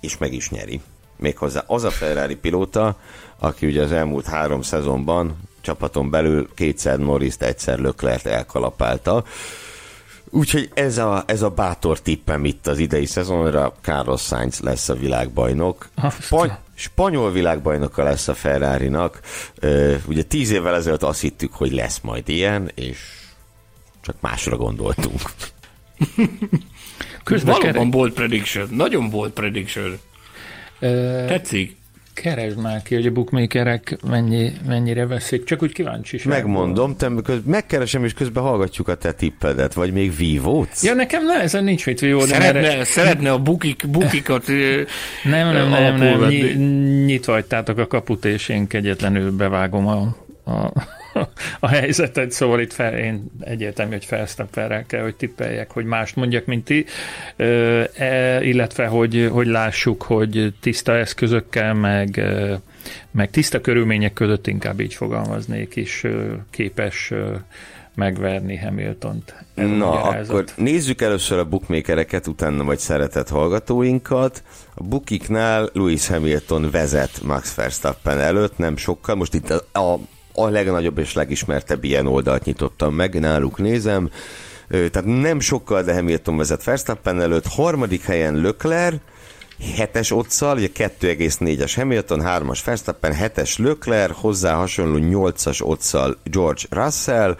és meg is nyeri. Méghozzá az a Ferrari pilóta, aki ugye az elmúlt három szezonban csapaton belül kétszer Norris-t, egyszer Löklert elkalapálta. Úgyhogy ez a, ez a bátor tippem itt az idei szezonra, Carlos Sainz lesz a világbajnok. Spany- spanyol világbajnoka lesz a Ferrari-nak. Ugye tíz évvel ezelőtt azt hittük, hogy lesz majd ilyen, és csak másra gondoltunk. Közben Valóban kerek... bold prediction, nagyon bold prediction. Uh, Tetszik? Keresd már ki, hogy a bookmakerek mennyi, mennyire veszik, csak úgy kíváncsi is. Megmondom, te köz, megkeresem, és közben hallgatjuk a te tippedet, vagy még vívót? Ja, nekem ne, ezen nincs mit vívó. Szeretne, erre... szeretne a bukik, bukikat Nem, nem, nem, nem, nyitva hagytátok a kaput, és én kegyetlenül bevágom a, a a helyzetet, szóval itt fel, én egyértelmű, hogy Felsztapperrel kell, hogy tippeljek, hogy mást mondjak, mint ti, e, illetve, hogy, hogy lássuk, hogy tiszta eszközökkel, meg, meg tiszta körülmények között inkább így fogalmaznék is képes megverni Hamiltont. Ez Na, akkor nézzük először a bookmakereket, utána vagy szeretett hallgatóinkat. A bookiknál Lewis Hamilton vezet Max Verstappen előtt, nem sokkal. Most itt a, a a legnagyobb és legismertebb ilyen oldalt nyitottam meg, náluk nézem. Tehát nem sokkal, de Hamilton vezet Verstappen előtt. Harmadik helyen Lökler, 7-es otszal, ugye 2,4-es Hamilton, 3-as Verstappen, 7-es Lökler, hozzá hasonló 8-as otszal George Russell,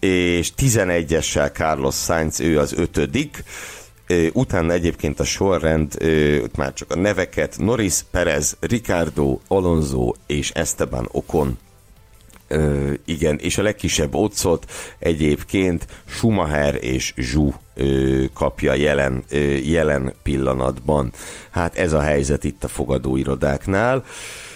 és 11-essel Carlos Sainz, ő az ötödik. Utána egyébként a sorrend, már csak a neveket, Norris, Perez, Ricardo, Alonso és Esteban Ocon Igen, és a legkisebb otcot egyébként Schumacher és ö, kapja jelen, ö, jelen pillanatban. Hát ez a helyzet itt a fogadóirodáknál.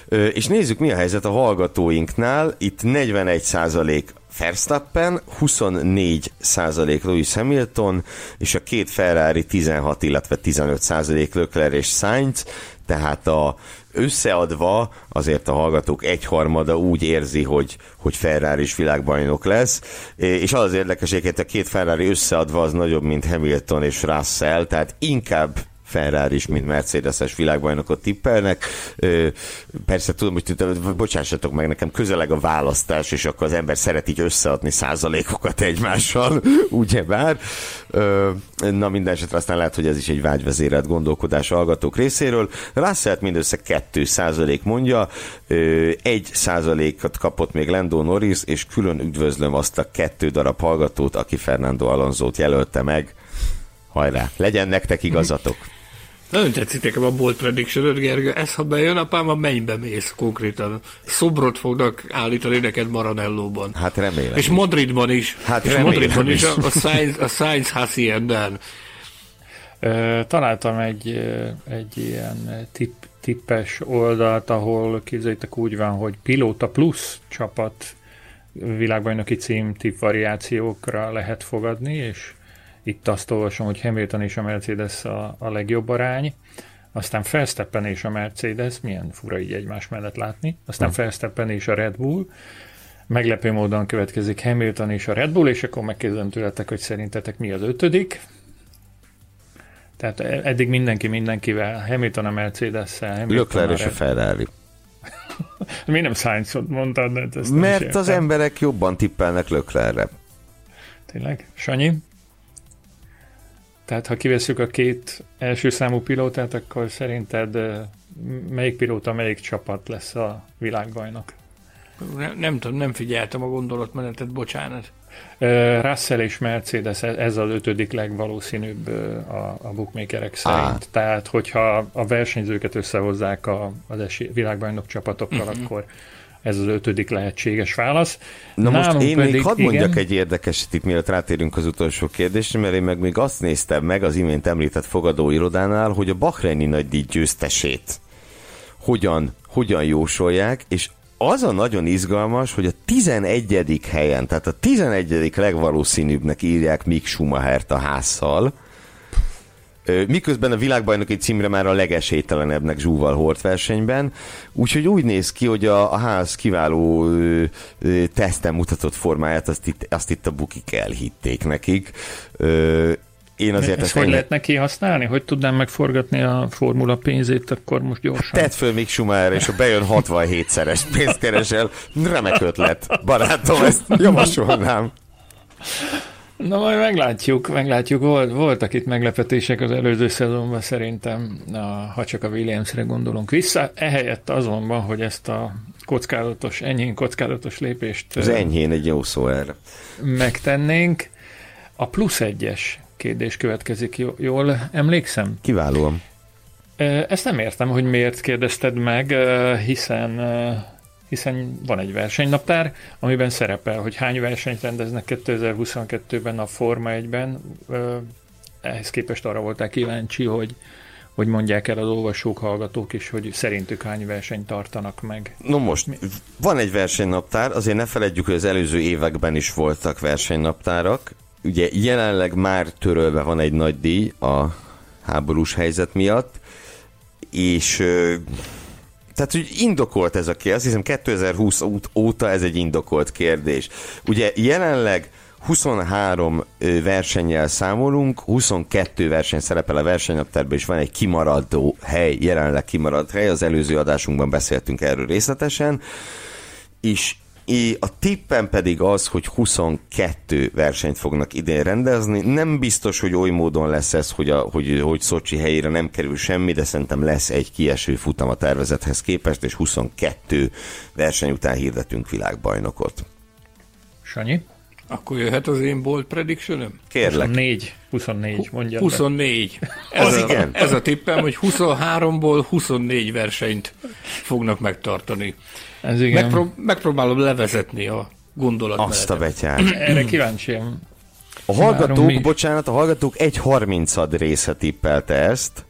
Ö, és nézzük, mi a helyzet a hallgatóinknál. Itt 41 százalék Verstappen, 24 százalék Lewis Hamilton, és a két Ferrari 16, illetve 15 százalék Leclerc és Sainz, tehát a összeadva azért a hallgatók egyharmada úgy érzi, hogy, hogy Ferrari is világbajnok lesz, és az az érdekes, hogy a két Ferrari összeadva az nagyobb, mint Hamilton és Russell, tehát inkább Ferrari is, mint Mercedes-es világbajnokot tippelnek. Persze tudom, hogy bocsássatok meg, nekem közeleg a választás, és akkor az ember szeret így összeadni százalékokat egymással, ugye bár. Na minden esetre aztán lehet, hogy ez is egy vágyvezérelt gondolkodás hallgatók részéről. Russell mindössze 2 százalék mondja, egy százalékot kapott még Lando Norris, és külön üdvözlöm azt a kettő darab hallgatót, aki Fernando Alonso-t jelölte meg. Hajrá, legyen nektek igazatok! Nagyon tetszik nekem a bold prediction Gergő. Ez, ha bejön, apám, a mennybe mész konkrétan. Szobrot fognak állítani neked Maranellóban. Hát remélem. És Madridban is. Hát és remélem Madridban is. is. A, a Science, a Science Haciendán. Találtam egy, egy ilyen tipp, tippes oldalt, ahol képzeljétek úgy van, hogy Pilóta Plus csapat világbajnoki cím tipp variációkra lehet fogadni, és itt azt olvasom, hogy Hamilton és a Mercedes a, a legjobb arány, aztán Verstappen és a Mercedes, milyen fura így egymás mellett látni, aztán hmm. Verstappen és a Red Bull, meglepő módon következik Hamilton és a Red Bull, és akkor megkérdezem tőletek, hogy szerintetek mi az ötödik. Tehát eddig mindenki mindenkivel, Hamilton a Mercedes-szel, Leclerc és a Ferrari. Mi nem sainz mondtad, de ezt Mert az emberek jobban tippelnek Leclercre. Tényleg? Sanyi? Tehát ha kiveszünk a két első számú pilótát, akkor szerinted melyik pilóta, melyik csapat lesz a világbajnok? Nem, nem tudom, nem figyeltem a gondolatmenetet, bocsánat. Russell és Mercedes, ez az ötödik legvalószínűbb a, a bookmakerek szerint. Ah. Tehát, hogyha a versenyzőket összehozzák a, az esi, világbajnok csapatokkal, uh-huh. akkor ez az ötödik lehetséges válasz. Na Nálunk most én pedig, még hadd mondjak igen, egy érdekeset mielőtt rátérünk az utolsó kérdésre, mert én meg még azt néztem meg az imént említett fogadóirodánál, hogy a Bahreini nagydíj győztesét hogyan, hogyan jósolják, és az a nagyon izgalmas, hogy a 11. helyen, tehát a 11. legvalószínűbbnek írják Mick Schumachert a házszal, Miközben a világbajnoki címre már a legesélytelenebbnek zsúval hort versenyben, úgyhogy úgy néz ki, hogy a, a ház kiváló ö, ö, teszten mutatott formáját azt itt, azt itt a bukik elhitték nekik. Ö, én azért ezt, hogy lehet neki használni? Hogy tudnám megforgatni a formula pénzét, akkor most gyorsan. Tedd föl Mick Schumacher, és ha bejön 67-szeres pénzt keresel, remek ötlet. Barátom, ezt javasolnám. Na majd meglátjuk, meglátjuk. Volt, voltak itt meglepetések az előző szezonban szerintem, na, ha csak a Williamsre gondolunk vissza. Ehelyett azonban, hogy ezt a kockázatos, enyhén kockázatos lépést... Az enyhén egy jó szó erre. Megtennénk. A plusz egyes kérdés következik, jól emlékszem? Kiválóan. Ezt nem értem, hogy miért kérdezted meg, hiszen hiszen van egy versenynaptár, amiben szerepel, hogy hány versenyt rendeznek 2022-ben a Forma 1-ben. Ehhez képest arra volták kíváncsi, hogy hogy mondják el az olvasók, hallgatók is, hogy szerintük hány versenyt tartanak meg. No most, van egy versenynaptár, azért ne feledjük, hogy az előző években is voltak versenynaptárak. Ugye jelenleg már törölve van egy nagy díj a háborús helyzet miatt, és tehát, hogy indokolt ez a kérdés, azt hiszem 2020 óta ez egy indokolt kérdés. Ugye jelenleg 23 versennyel számolunk, 22 verseny szerepel a versenynaptárban, és van egy kimaradó hely, jelenleg kimaradt hely, az előző adásunkban beszéltünk erről részletesen, és a tippem pedig az, hogy 22 versenyt fognak idén rendezni. Nem biztos, hogy oly módon lesz ez, hogy, a, hogy, hogy Szocsi helyére nem kerül semmi, de szerintem lesz egy kieső futam a tervezethez képest, és 22 verseny után hirdetünk világbajnokot. Sanyi? Akkor jöhet az én bold prediction Kérlek. 24, 24, mondja 24. Ez, az a, igen. ez a tippem, hogy 23-ból 24 versenyt fognak megtartani. Ez igen. Megpró- megpróbálom levezetni a gondolat. Azt a betyár. Erre kíváncsiam. A hallgatók, bocsánat, a hallgatók egy harmincad része tippelte ezt.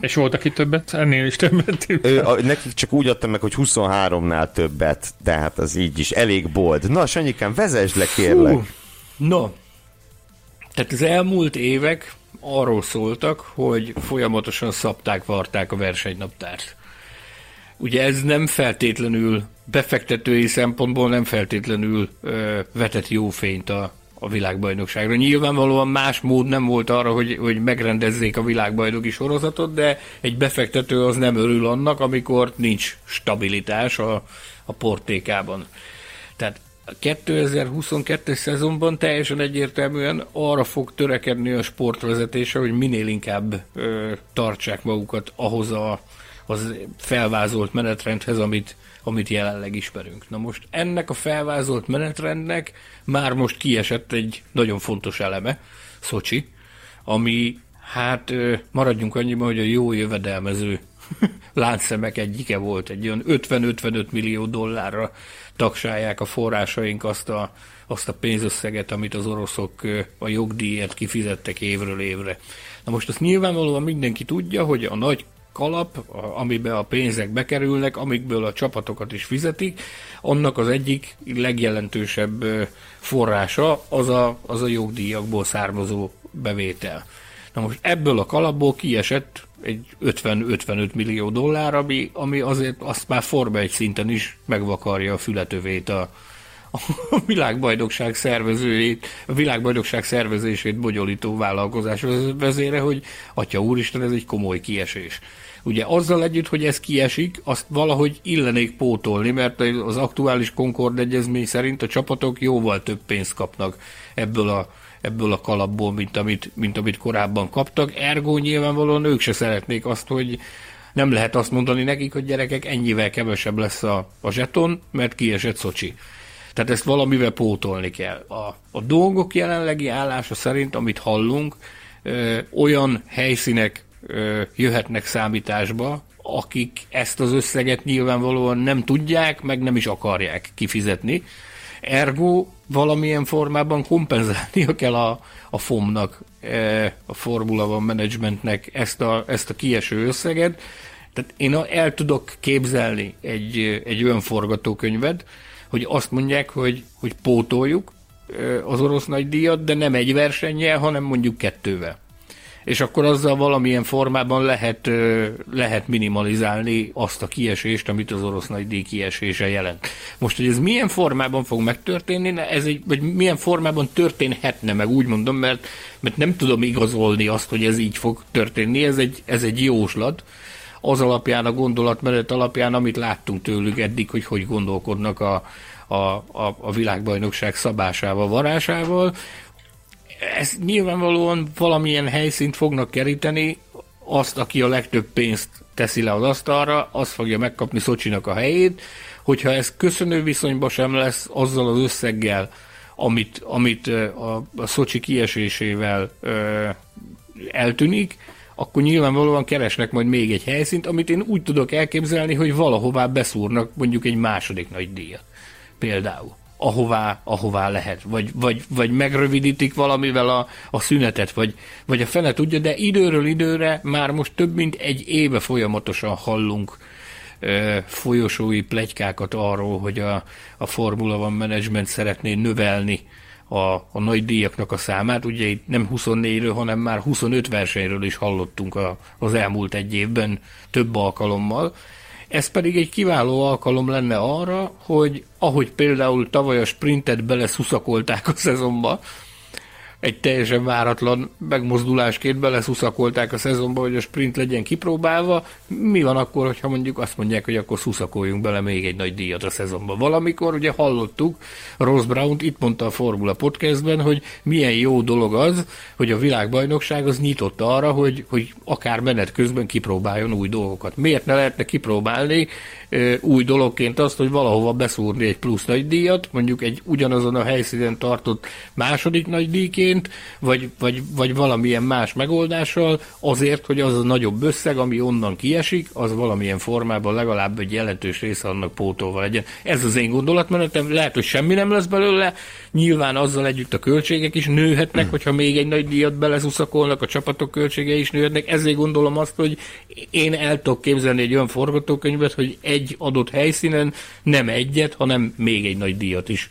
És volt, aki többet, ennél is többet tippelt. a, nekik csak úgy adtam meg, hogy 23-nál többet, tehát az így is elég bold. Na, Sanyikám, vezesd le, kérlek. Fú, no, tehát az elmúlt évek arról szóltak, hogy folyamatosan szabták, varták a versenynaptárt. Ugye ez nem feltétlenül befektetői szempontból nem feltétlenül ö, vetett jó fényt a, a világbajnokságra. Nyilvánvalóan más mód nem volt arra, hogy, hogy megrendezzék a világbajnoki sorozatot, de egy befektető az nem örül annak, amikor nincs stabilitás a, a portékában. Tehát a 2022 szezonban teljesen egyértelműen arra fog törekedni a sportvezetése, hogy minél inkább ö, tartsák magukat ahhoz a az felvázolt menetrendhez, amit, amit jelenleg ismerünk. Na most ennek a felvázolt menetrendnek már most kiesett egy nagyon fontos eleme, Szocsi, ami hát maradjunk annyiban, hogy a jó jövedelmező láncszemek egyike volt, egy olyan 50-55 millió dollárra tagsálják a forrásaink azt a, azt a pénzösszeget, amit az oroszok a jogdíjért kifizettek évről évre. Na most azt nyilvánvalóan mindenki tudja, hogy a nagy kalap, amiben a pénzek bekerülnek, amikből a csapatokat is fizetik, annak az egyik legjelentősebb forrása az a, az a jogdíjakból származó bevétel. Na most ebből a kalapból kiesett egy 50-55 millió dollár, ami, ami azért azt már Forma egy szinten is megvakarja a fületövét a, a világbajnokság szervezőjét, a világbajnokság szervezését bonyolító vállalkozás vezére, hogy atya úristen, ez egy komoly kiesés. Ugye azzal együtt, hogy ez kiesik, azt valahogy illenék pótolni, mert az aktuális Concord egyezmény szerint a csapatok jóval több pénzt kapnak ebből a ebből a kalapból, mint amit, mint amit korábban kaptak. Ergo nyilvánvalóan ők se szeretnék azt, hogy nem lehet azt mondani nekik, hogy gyerekek, ennyivel kevesebb lesz a, a zseton, mert kiesett Szocsi. Tehát ezt valamivel pótolni kell. A, a dolgok jelenlegi állása szerint, amit hallunk, ö, olyan helyszínek jöhetnek számításba, akik ezt az összeget nyilvánvalóan nem tudják, meg nem is akarják kifizetni. Ergo valamilyen formában kompenzálnia kell a, a FOM-nak, a Formula One Managementnek ezt a, ezt a kieső összeget. Tehát én el tudok képzelni egy, egy olyan forgatókönyvet, hogy azt mondják, hogy, hogy pótoljuk az orosz nagydíjat, de nem egy versennyel, hanem mondjuk kettővel. És akkor azzal valamilyen formában lehet, lehet minimalizálni azt a kiesést, amit az orosz nagy díj kiesése jelent. Most, hogy ez milyen formában fog megtörténni, ez egy, vagy milyen formában történhetne meg, úgy mondom, mert, mert nem tudom igazolni azt, hogy ez így fog történni, ez egy, ez egy jóslat, az alapján, a gondolatmenet alapján, amit láttunk tőlük eddig, hogy hogy gondolkodnak a, a, a, a világbajnokság szabásával, varásával. Ez nyilvánvalóan valamilyen helyszínt fognak keríteni, azt, aki a legtöbb pénzt teszi le az asztalra, az fogja megkapni Szocsinak a helyét, hogyha ez köszönő viszonyban sem lesz azzal az összeggel, amit, amit a, a Szocsi kiesésével ö, eltűnik, akkor nyilvánvalóan keresnek majd még egy helyszínt, amit én úgy tudok elképzelni, hogy valahová beszúrnak mondjuk egy második nagy díjat. Például. Ahová, ahová lehet. Vagy, vagy, vagy megrövidítik valamivel a, a szünetet, vagy, vagy a fene tudja, de időről időre már most több mint egy éve folyamatosan hallunk ö, folyosói plegykákat arról, hogy a, a Formula One Management szeretné növelni a, a nagy díjaknak a számát. Ugye itt nem 24-ről, hanem már 25 versenyről is hallottunk a, az elmúlt egy évben több alkalommal. Ez pedig egy kiváló alkalom lenne arra, hogy ahogy például tavaly a sprintet beleszuszakolták a szezonba, egy teljesen váratlan megmozdulásként beleszuszakolták a szezonba, hogy a sprint legyen kipróbálva. Mi van akkor, hogyha mondjuk azt mondják, hogy akkor szuszakoljunk bele még egy nagy díjat a szezonba? Valamikor ugye hallottuk, Ross Brown itt mondta a Formula Podcastben, hogy milyen jó dolog az, hogy a világbajnokság az nyitott arra, hogy, hogy akár menet közben kipróbáljon új dolgokat. Miért ne lehetne kipróbálni új dologként azt, hogy valahova beszúrni egy plusz nagy díjat, mondjuk egy ugyanazon a helyszínen tartott második nagy díjként, vagy, vagy, vagy valamilyen más megoldással, azért, hogy az a nagyobb összeg, ami onnan kiesik, az valamilyen formában legalább egy jelentős része annak pótolva legyen. Ez az én gondolatmenetem, lehet, hogy semmi nem lesz belőle, nyilván azzal együtt a költségek is nőhetnek, hogyha még egy nagy díjat beleszuszakolnak, a csapatok költségei is nőhetnek, ezért gondolom azt, hogy én el tudok képzelni egy olyan forgatókönyvet, hogy egy egy adott helyszínen nem egyet, hanem még egy nagy díjat is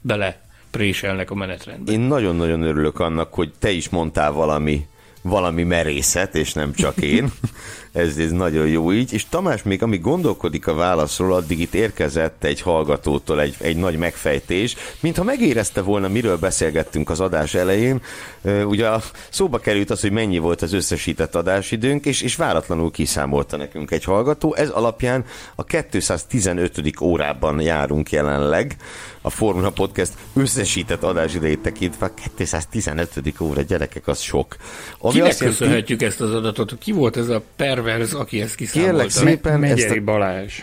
bele préselnek a menetrendbe. Én nagyon-nagyon örülök annak, hogy te is mondtál valami, valami merészet, és nem csak én. ez, ez nagyon jó így. És Tamás még, ami gondolkodik a válaszról, addig itt érkezett egy hallgatótól egy, egy nagy megfejtés, mintha megérezte volna, miről beszélgettünk az adás elején. Ugye szóba került az, hogy mennyi volt az összesített adásidőnk, és, és váratlanul kiszámolta nekünk egy hallgató. Ez alapján a 215. órában járunk jelenleg a Formula Podcast összesített adásidejét tekintve 215. óra, gyerekek, az sok. Ami Kinek azt jelenti, köszönhetjük ezt az adatot? Ki volt ez a perverz, aki ezt kiszámolta? Kérlek szépen... Megyeri a... Balázs.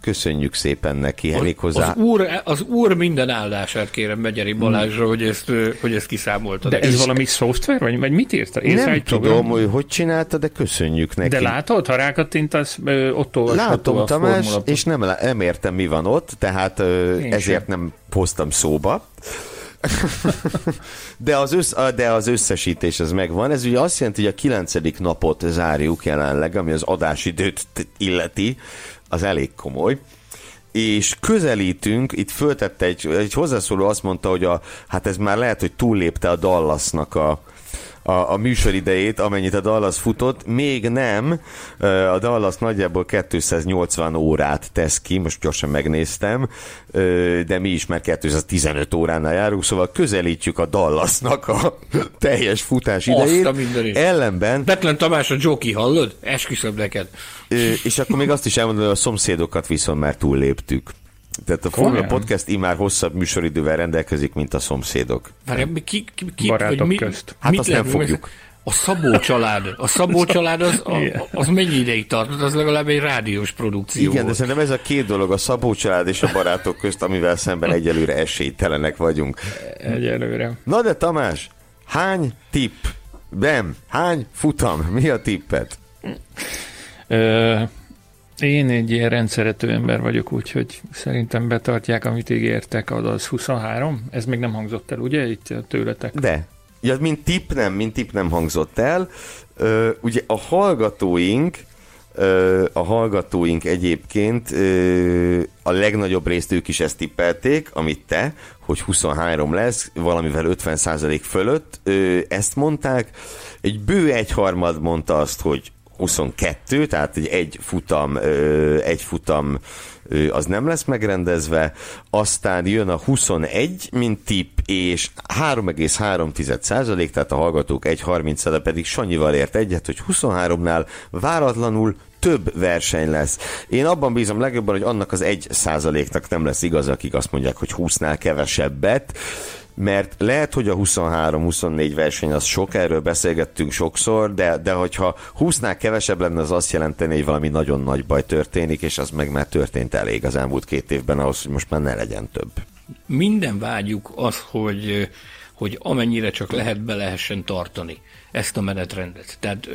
Köszönjük szépen neki, az, hozzá. Az úr, az úr minden áldását kérem Megyeri Balázsra, hogy ezt, hogy ezt kiszámolta. De ez és valami szoftver, vagy, vagy mit írta? Én nem tudom, hogy hogy csinálta, de köszönjük neki. De látod, ha rákattintasz, ott Látom, a Tamás, és nem, nem értem, mi van ott, tehát Én ezért sem. nem hoztam szóba. De, az össz, de az összesítés az megvan. Ez ugye azt jelenti, hogy a kilencedik napot zárjuk jelenleg, ami az adásidőt illeti, az elég komoly és közelítünk, itt föltette egy, egy hozzászóló azt mondta, hogy a, hát ez már lehet, hogy túllépte a Dallasnak a, a, a műsoridejét, amennyit a Dallas futott. Még nem, a Dallas nagyjából 280 órát tesz ki, most gyorsan megnéztem, de mi is már 215 óránál járunk, szóval közelítjük a Dallasnak a teljes futás idejét. Ellenben... Betlen Tamás a Joki, hallod? Esküszöm neked. És akkor még azt is elmondom, hogy a szomszédokat viszont már túlléptük. Tehát a Formula Podcast imár hosszabb műsoridővel rendelkezik, mint a szomszédok. Várj, ki, ki, ki, Barátok mi, közt. Hát mit azt nem fogjuk. A Szabó család, a Szabó család az, a, az mennyi ideig tartott? Az legalább egy rádiós produkció Igen, volt. de szerintem ez a két dolog, a Szabó család és a barátok közt, amivel szemben egyelőre esélytelenek vagyunk. Egyelőre. Na de Tamás, hány tipp? Nem, hány futam? Mi a tippet? Ö, én egy ilyen rendszerető ember vagyok, úgyhogy szerintem betartják, amit ígértek, az 23. Ez még nem hangzott el, ugye, itt tőletek? De. Ja, mint tip nem, mint tip nem hangzott el. Ö, ugye a hallgatóink a hallgatóink egyébként a legnagyobb részt ők is ezt tippelték, amit te, hogy 23 lesz, valamivel 50% fölött. Ezt mondták. Egy bő egyharmad mondta azt, hogy 22, tehát egy, egy futam, egy futam az nem lesz megrendezve, aztán jön a 21, mint tipp, és 3,3 százalék, tehát a hallgatók 1,30 de pedig Sanyival ért egyet, hogy 23-nál váratlanul több verseny lesz. Én abban bízom legjobban, hogy annak az egy százaléknak nem lesz igaz, akik azt mondják, hogy 20-nál kevesebbet mert lehet, hogy a 23-24 verseny az sok, erről beszélgettünk sokszor, de, de hogyha 20-nál kevesebb lenne, az azt jelenteni, hogy valami nagyon nagy baj történik, és az meg már történt elég az elmúlt két évben ahhoz, hogy most már ne legyen több. Minden vágyuk az, hogy, hogy amennyire csak lehet, be lehessen tartani ezt a menetrendet. Tehát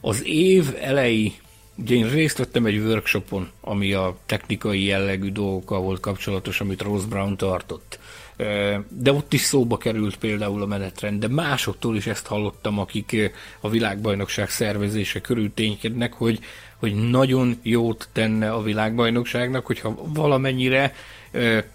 az év elejé Ugye én részt vettem egy workshopon, ami a technikai jellegű dolgokkal volt kapcsolatos, amit Rose Brown tartott de ott is szóba került például a menetrend, de másoktól is ezt hallottam, akik a világbajnokság szervezése körül ténykednek, hogy, hogy nagyon jót tenne a világbajnokságnak, hogyha valamennyire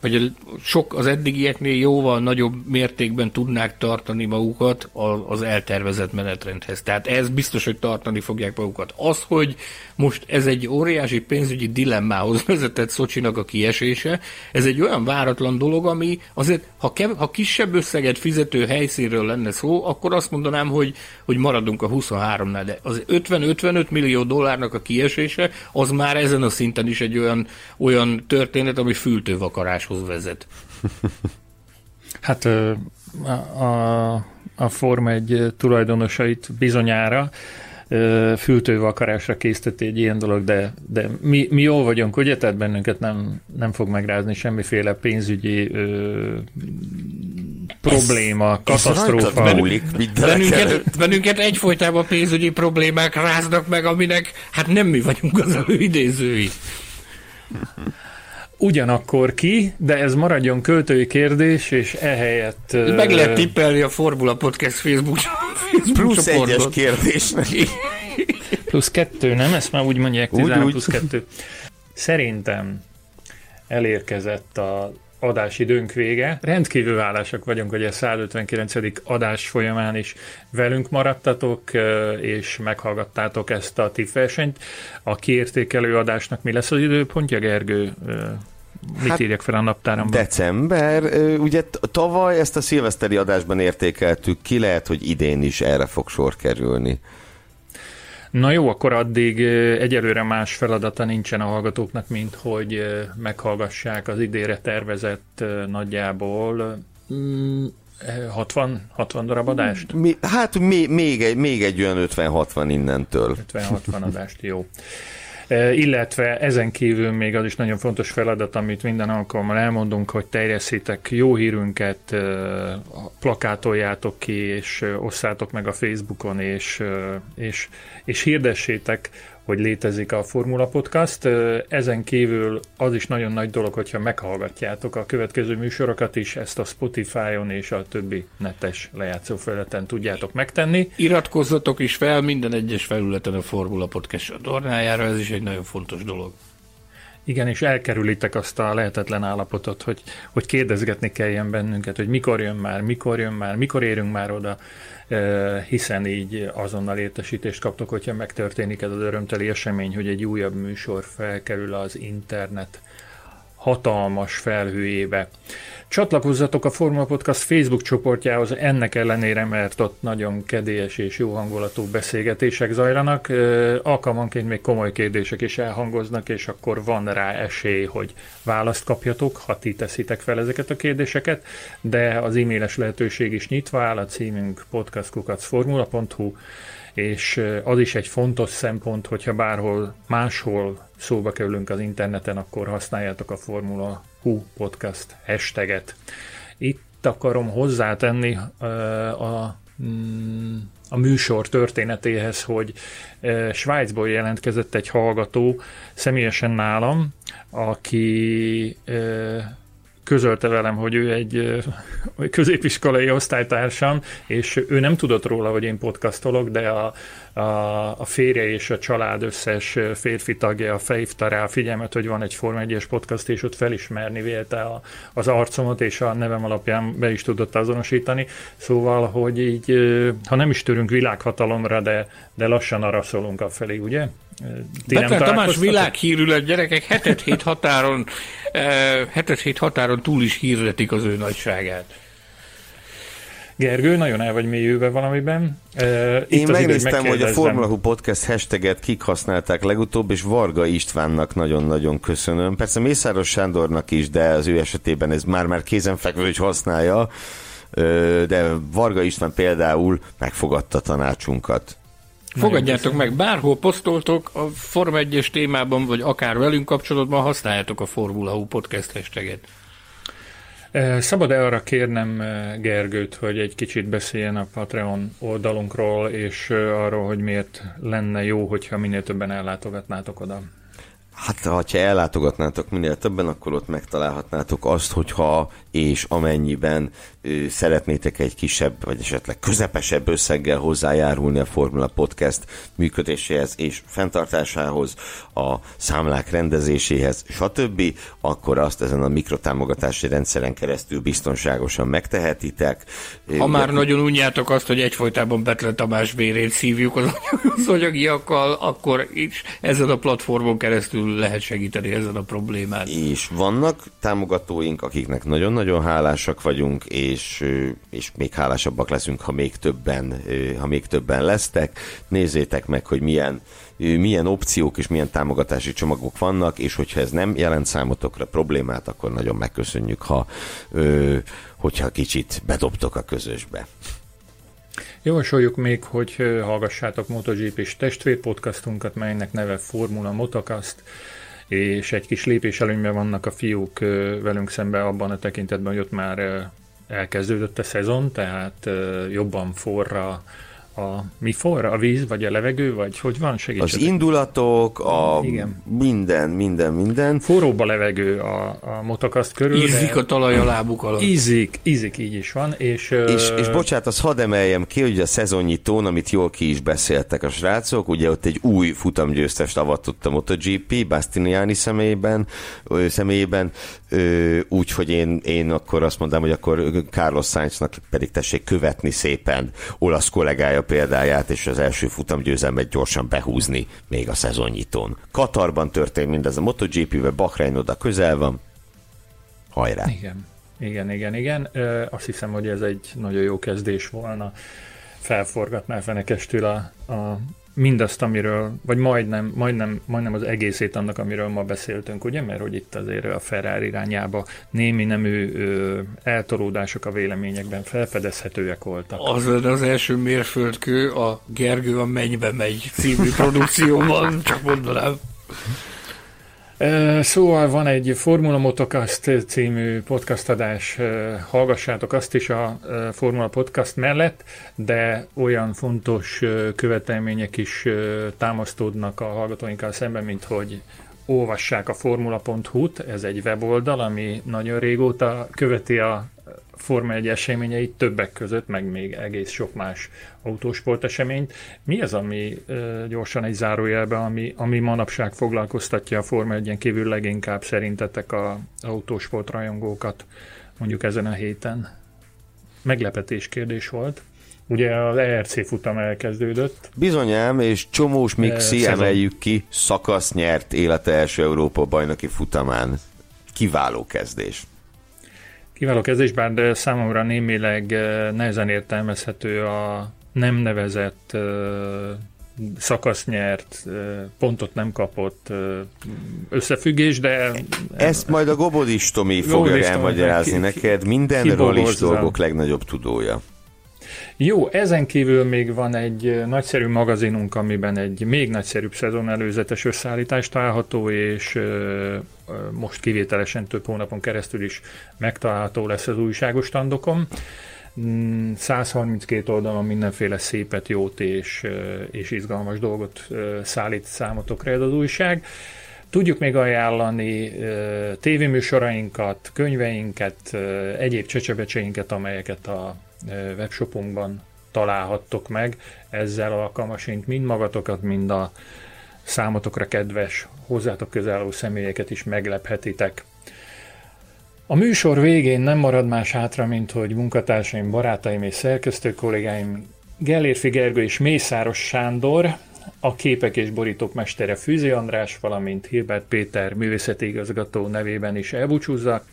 vagy sok az eddigieknél jóval nagyobb mértékben tudnák tartani magukat az eltervezett menetrendhez. Tehát ez biztos, hogy tartani fogják magukat. Az, hogy most ez egy óriási pénzügyi dilemmához vezetett Szocsinak a kiesése, ez egy olyan váratlan dolog, ami azért, ha, kev- ha kisebb összeget fizető helyszínről lenne szó, akkor azt mondanám, hogy, hogy maradunk a 23-nál, de az 50-55 millió dollárnak a kiesése, az már ezen a szinten is egy olyan, olyan történet, ami fültő vakaráshoz vezet. Hát a, a, Forma egy tulajdonosait bizonyára fültővakarásra készíteti egy ilyen dolog, de, de mi, mi jól vagyunk, ugye? Tehát bennünket nem, nem fog megrázni semmiféle pénzügyi ö, probléma, ez, katasztrófa. Ez múlik, bennünket, bennünket egyfolytában pénzügyi problémák ráznak meg, aminek hát nem mi vagyunk az idézői. Ugyanakkor ki, de ez maradjon költői kérdés, és ehelyett... Meg lehet tippelni a Formula Podcast Facebook, Facebook Plusz csoportot. egyes kérdésnek. plusz kettő, nem? Ezt már úgy mondják, 13 úgy, plusz kettő. Szerintem elérkezett a adásidőnk vége. Rendkívül hálásak vagyunk, hogy a 159. adás folyamán is velünk maradtatok, és meghallgattátok ezt a tippversenyt. A kiértékelő adásnak mi lesz az időpontja, Gergő? Mit hát írjak fel a naptáramban? December. Ugye tavaly ezt a szilveszteri adásban értékeltük ki, lehet, hogy idén is erre fog sor kerülni. Na jó, akkor addig egyelőre más feladata nincsen a hallgatóknak, mint hogy meghallgassák az idére tervezett nagyjából 60, 60 darab adást? Mi, hát még, még, egy, még egy olyan 50-60 innentől. 50-60 adást, jó. Illetve ezen kívül még az is nagyon fontos feladat, amit minden alkalommal elmondunk, hogy terjeszítek jó hírünket, plakátoljátok ki, és osszátok meg a Facebookon, és, és, és hirdessétek hogy létezik a Formula Podcast. Ezen kívül az is nagyon nagy dolog, hogyha meghallgatjátok a következő műsorokat is, ezt a Spotify-on és a többi netes lejátszó felületen tudjátok megtenni. Iratkozzatok is fel minden egyes felületen a Formula Podcast csatornájára, ez is egy nagyon fontos dolog. Igen, és elkerülitek azt a lehetetlen állapotot, hogy, hogy kérdezgetni kelljen bennünket, hogy mikor jön már, mikor jön már, mikor érünk már oda, hiszen így azonnal értesítést kaptok, hogyha megtörténik ez az örömteli esemény, hogy egy újabb műsor felkerül az internet hatalmas felhőjébe. Csatlakozzatok a Formula Podcast Facebook csoportjához ennek ellenére, mert ott nagyon kedélyes és jó hangulatú beszélgetések zajlanak. Alkalmanként még komoly kérdések is elhangoznak, és akkor van rá esély, hogy választ kapjatok, ha ti teszitek fel ezeket a kérdéseket, de az e-mailes lehetőség is nyitva áll, a címünk podcastkukacformula.hu, és az is egy fontos szempont, hogyha bárhol máshol szóba kerülünk az interneten, akkor használjátok a Formula Hu podcast hashtaget. Itt akarom hozzátenni a, mm, a műsor történetéhez, hogy Svájcból jelentkezett egy hallgató személyesen nálam, aki közölte velem, hogy ő egy középiskolai osztálytársam, és ő nem tudott róla, hogy én podcastolok, de a, a, a férje és a család összes férfi tagja felhívta rá a figyelmet, hogy van egy Forma 1 podcast, és ott felismerni vélte a, az arcomat, és a nevem alapján be is tudott azonosítani. Szóval, hogy így, ha nem is törünk világhatalomra, de, de lassan arra szólunk a felé, ugye? Better Tamás világhírű lett gyerekek, hetet hét határon, hetet hét határon túl is hirdetik az ő nagyságát. Gergő, nagyon el vagy mélyülve valamiben. Itt Én megnéztem, hogy a Formula Hu Podcast hashtaget kik használták legutóbb, és Varga Istvánnak nagyon-nagyon köszönöm. Persze Mészáros Sándornak is, de az ő esetében ez már-már kézenfekvő, hogy használja. De Varga István például megfogadta tanácsunkat. Fogadjátok meg, bárhol posztoltok a Forma 1-es témában, vagy akár velünk kapcsolatban használjátok a Formula Hu Podcast hashtaget. Szabad-e arra kérnem Gergőt, hogy egy kicsit beszéljen a Patreon oldalunkról, és arról, hogy miért lenne jó, hogyha minél többen ellátogatnátok oda? Hát, ha ellátogatnátok minél többen, akkor ott megtalálhatnátok azt, hogyha és amennyiben ö, szeretnétek egy kisebb, vagy esetleg közepesebb összeggel hozzájárulni a Formula Podcast működéséhez és fenntartásához, a számlák rendezéséhez, stb., akkor azt ezen a mikrotámogatási rendszeren keresztül biztonságosan megtehetitek. Ha már nagyon unjátok azt, hogy egyfolytában Betlen Tamás vérét szívjuk az, az anyagiakkal, akkor is ezen a platformon keresztül lehet segíteni ezen a problémán. És vannak támogatóink, akiknek nagyon nagyon hálásak vagyunk, és, és még hálásabbak leszünk, ha még többen, ha még többen lesztek. Nézzétek meg, hogy milyen, milyen opciók és milyen támogatási csomagok vannak, és hogyha ez nem jelent számotokra problémát, akkor nagyon megköszönjük, ha hogyha kicsit bedobtok a közösbe. Javasoljuk még, hogy hallgassátok MotoGP és testvér podcastunkat, melynek neve Formula Motocast és egy kis lépés előnyben vannak a fiúk velünk szemben abban a tekintetben, hogy ott már elkezdődött a szezon, tehát jobban forra a mi forra? A víz, vagy a levegő, vagy hogy van? Segítsetek. Az indulatok, a Igen. minden, minden, minden. Forróbb a levegő a, a motokaszt körül. Ízik a talaj a lábuk alatt. Ízik, ízik, így is van. És, és, és bocsánat, az hadd emeljem ki, hogy a szezonnyitón, amit jól ki is beszéltek a srácok, ugye ott egy új futamgyőztest avatott a MotoGP, Bastianiani személyében, személyében úgyhogy én, én akkor azt mondom, hogy akkor Carlos Sainznak pedig tessék követni szépen olasz kollégája példáját, és az első futamgyőzelmet gyorsan behúzni még a szezonnyitón. Katarban történt mindez a MotoGP-vel, Bahrein oda közel van. Hajrá! Igen, igen, igen, igen. Ö, azt hiszem, hogy ez egy nagyon jó kezdés volna. Felforgatná fenekestül a, a mindazt, amiről, vagy majdnem, majdnem, majdnem az egészét annak, amiről ma beszéltünk, ugye? Mert hogy itt azért a Ferrari irányába némi nemű ö, eltolódások a véleményekben felfedezhetőek voltak. Az az első mérföldkő a Gergő a mennybe megy című produkcióban, csak mondanám. Szóval van egy Formula Motocast című podcast adás, hallgassátok azt is a Formula Podcast mellett, de olyan fontos követelmények is támasztódnak a hallgatóinkkal szemben, mint hogy olvassák a formula.hu-t, ez egy weboldal, ami nagyon régóta követi a Forma 1 eseményeit, többek között, meg még egész sok más autósport eseményt. Mi az, ami gyorsan egy zárójelben, ami, ami manapság foglalkoztatja a Forma 1 kívül leginkább szerintetek a autósport rajongókat mondjuk ezen a héten? Meglepetés kérdés volt. Ugye az ERC futam elkezdődött. Bizonyám, és Csomós Mixi, emeljük ki, szakasz nyert élete első Európa bajnoki futamán. Kiváló kezdés. Kiváló kezdés, bár számomra némileg nehezen értelmezhető a nem nevezett szakasz nyert, pontot nem kapott összefüggés, de... Ezt majd a Gobodis Tomi fogja elmagyarázni ki, neked, mindenről is dolgok legnagyobb tudója. Jó, ezen kívül még van egy nagyszerű magazinunk, amiben egy még nagyszerűbb szezon előzetes összeállítás található, és most kivételesen több hónapon keresztül is megtalálható lesz az újságos standokon. 132 mm, oldalon mindenféle szépet, jót és, és izgalmas dolgot szállít számotokra ez az újság. Tudjuk még ajánlani tévéműsorainkat, könyveinket, egyéb csecsebecseinket, amelyeket a webshopunkban találhattok meg. Ezzel alkalmasint mind magatokat, mind a számotokra kedves, hozzátok közálló személyeket is meglephetitek. A műsor végén nem marad más hátra, mint hogy munkatársaim, barátaim és szerkesztő kollégáim Gellérfi Gergő és Mészáros Sándor, a képek és borítók mestere Fűzi András, valamint Hilbert Péter művészeti igazgató nevében is elbúcsúzzak,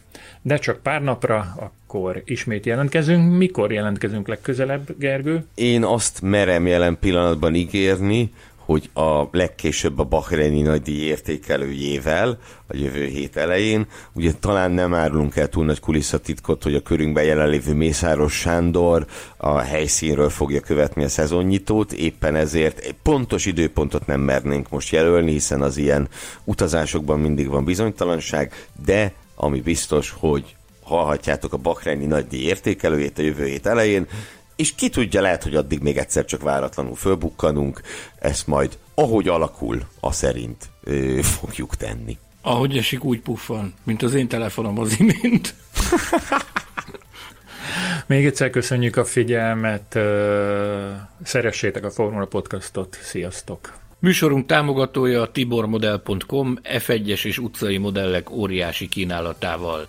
de csak pár napra, akkor ismét jelentkezünk. Mikor jelentkezünk legközelebb, Gergő? Én azt merem jelen pillanatban ígérni, hogy a legkésőbb a Bahreini nagydíj értékelőjével a jövő hét elején. Ugye talán nem árulunk el túl nagy kulisszatitkot, hogy a körünkben jelenlévő Mészáros Sándor a helyszínről fogja követni a szezonnyitót, éppen ezért egy pontos időpontot nem mernénk most jelölni, hiszen az ilyen utazásokban mindig van bizonytalanság, de ami biztos, hogy hallhatjátok a Bahreini nagydíj értékelőjét a jövő hét elején, és ki tudja, lehet, hogy addig még egyszer csak váratlanul fölbukkanunk, ezt majd ahogy alakul, a szerint ö, fogjuk tenni. Ahogy esik, úgy puffan, mint az én telefonom az imént. Még egyszer köszönjük a figyelmet, szeressétek a Formula Podcastot, sziasztok! Műsorunk támogatója a tibormodel.com F1-es és utcai modellek óriási kínálatával.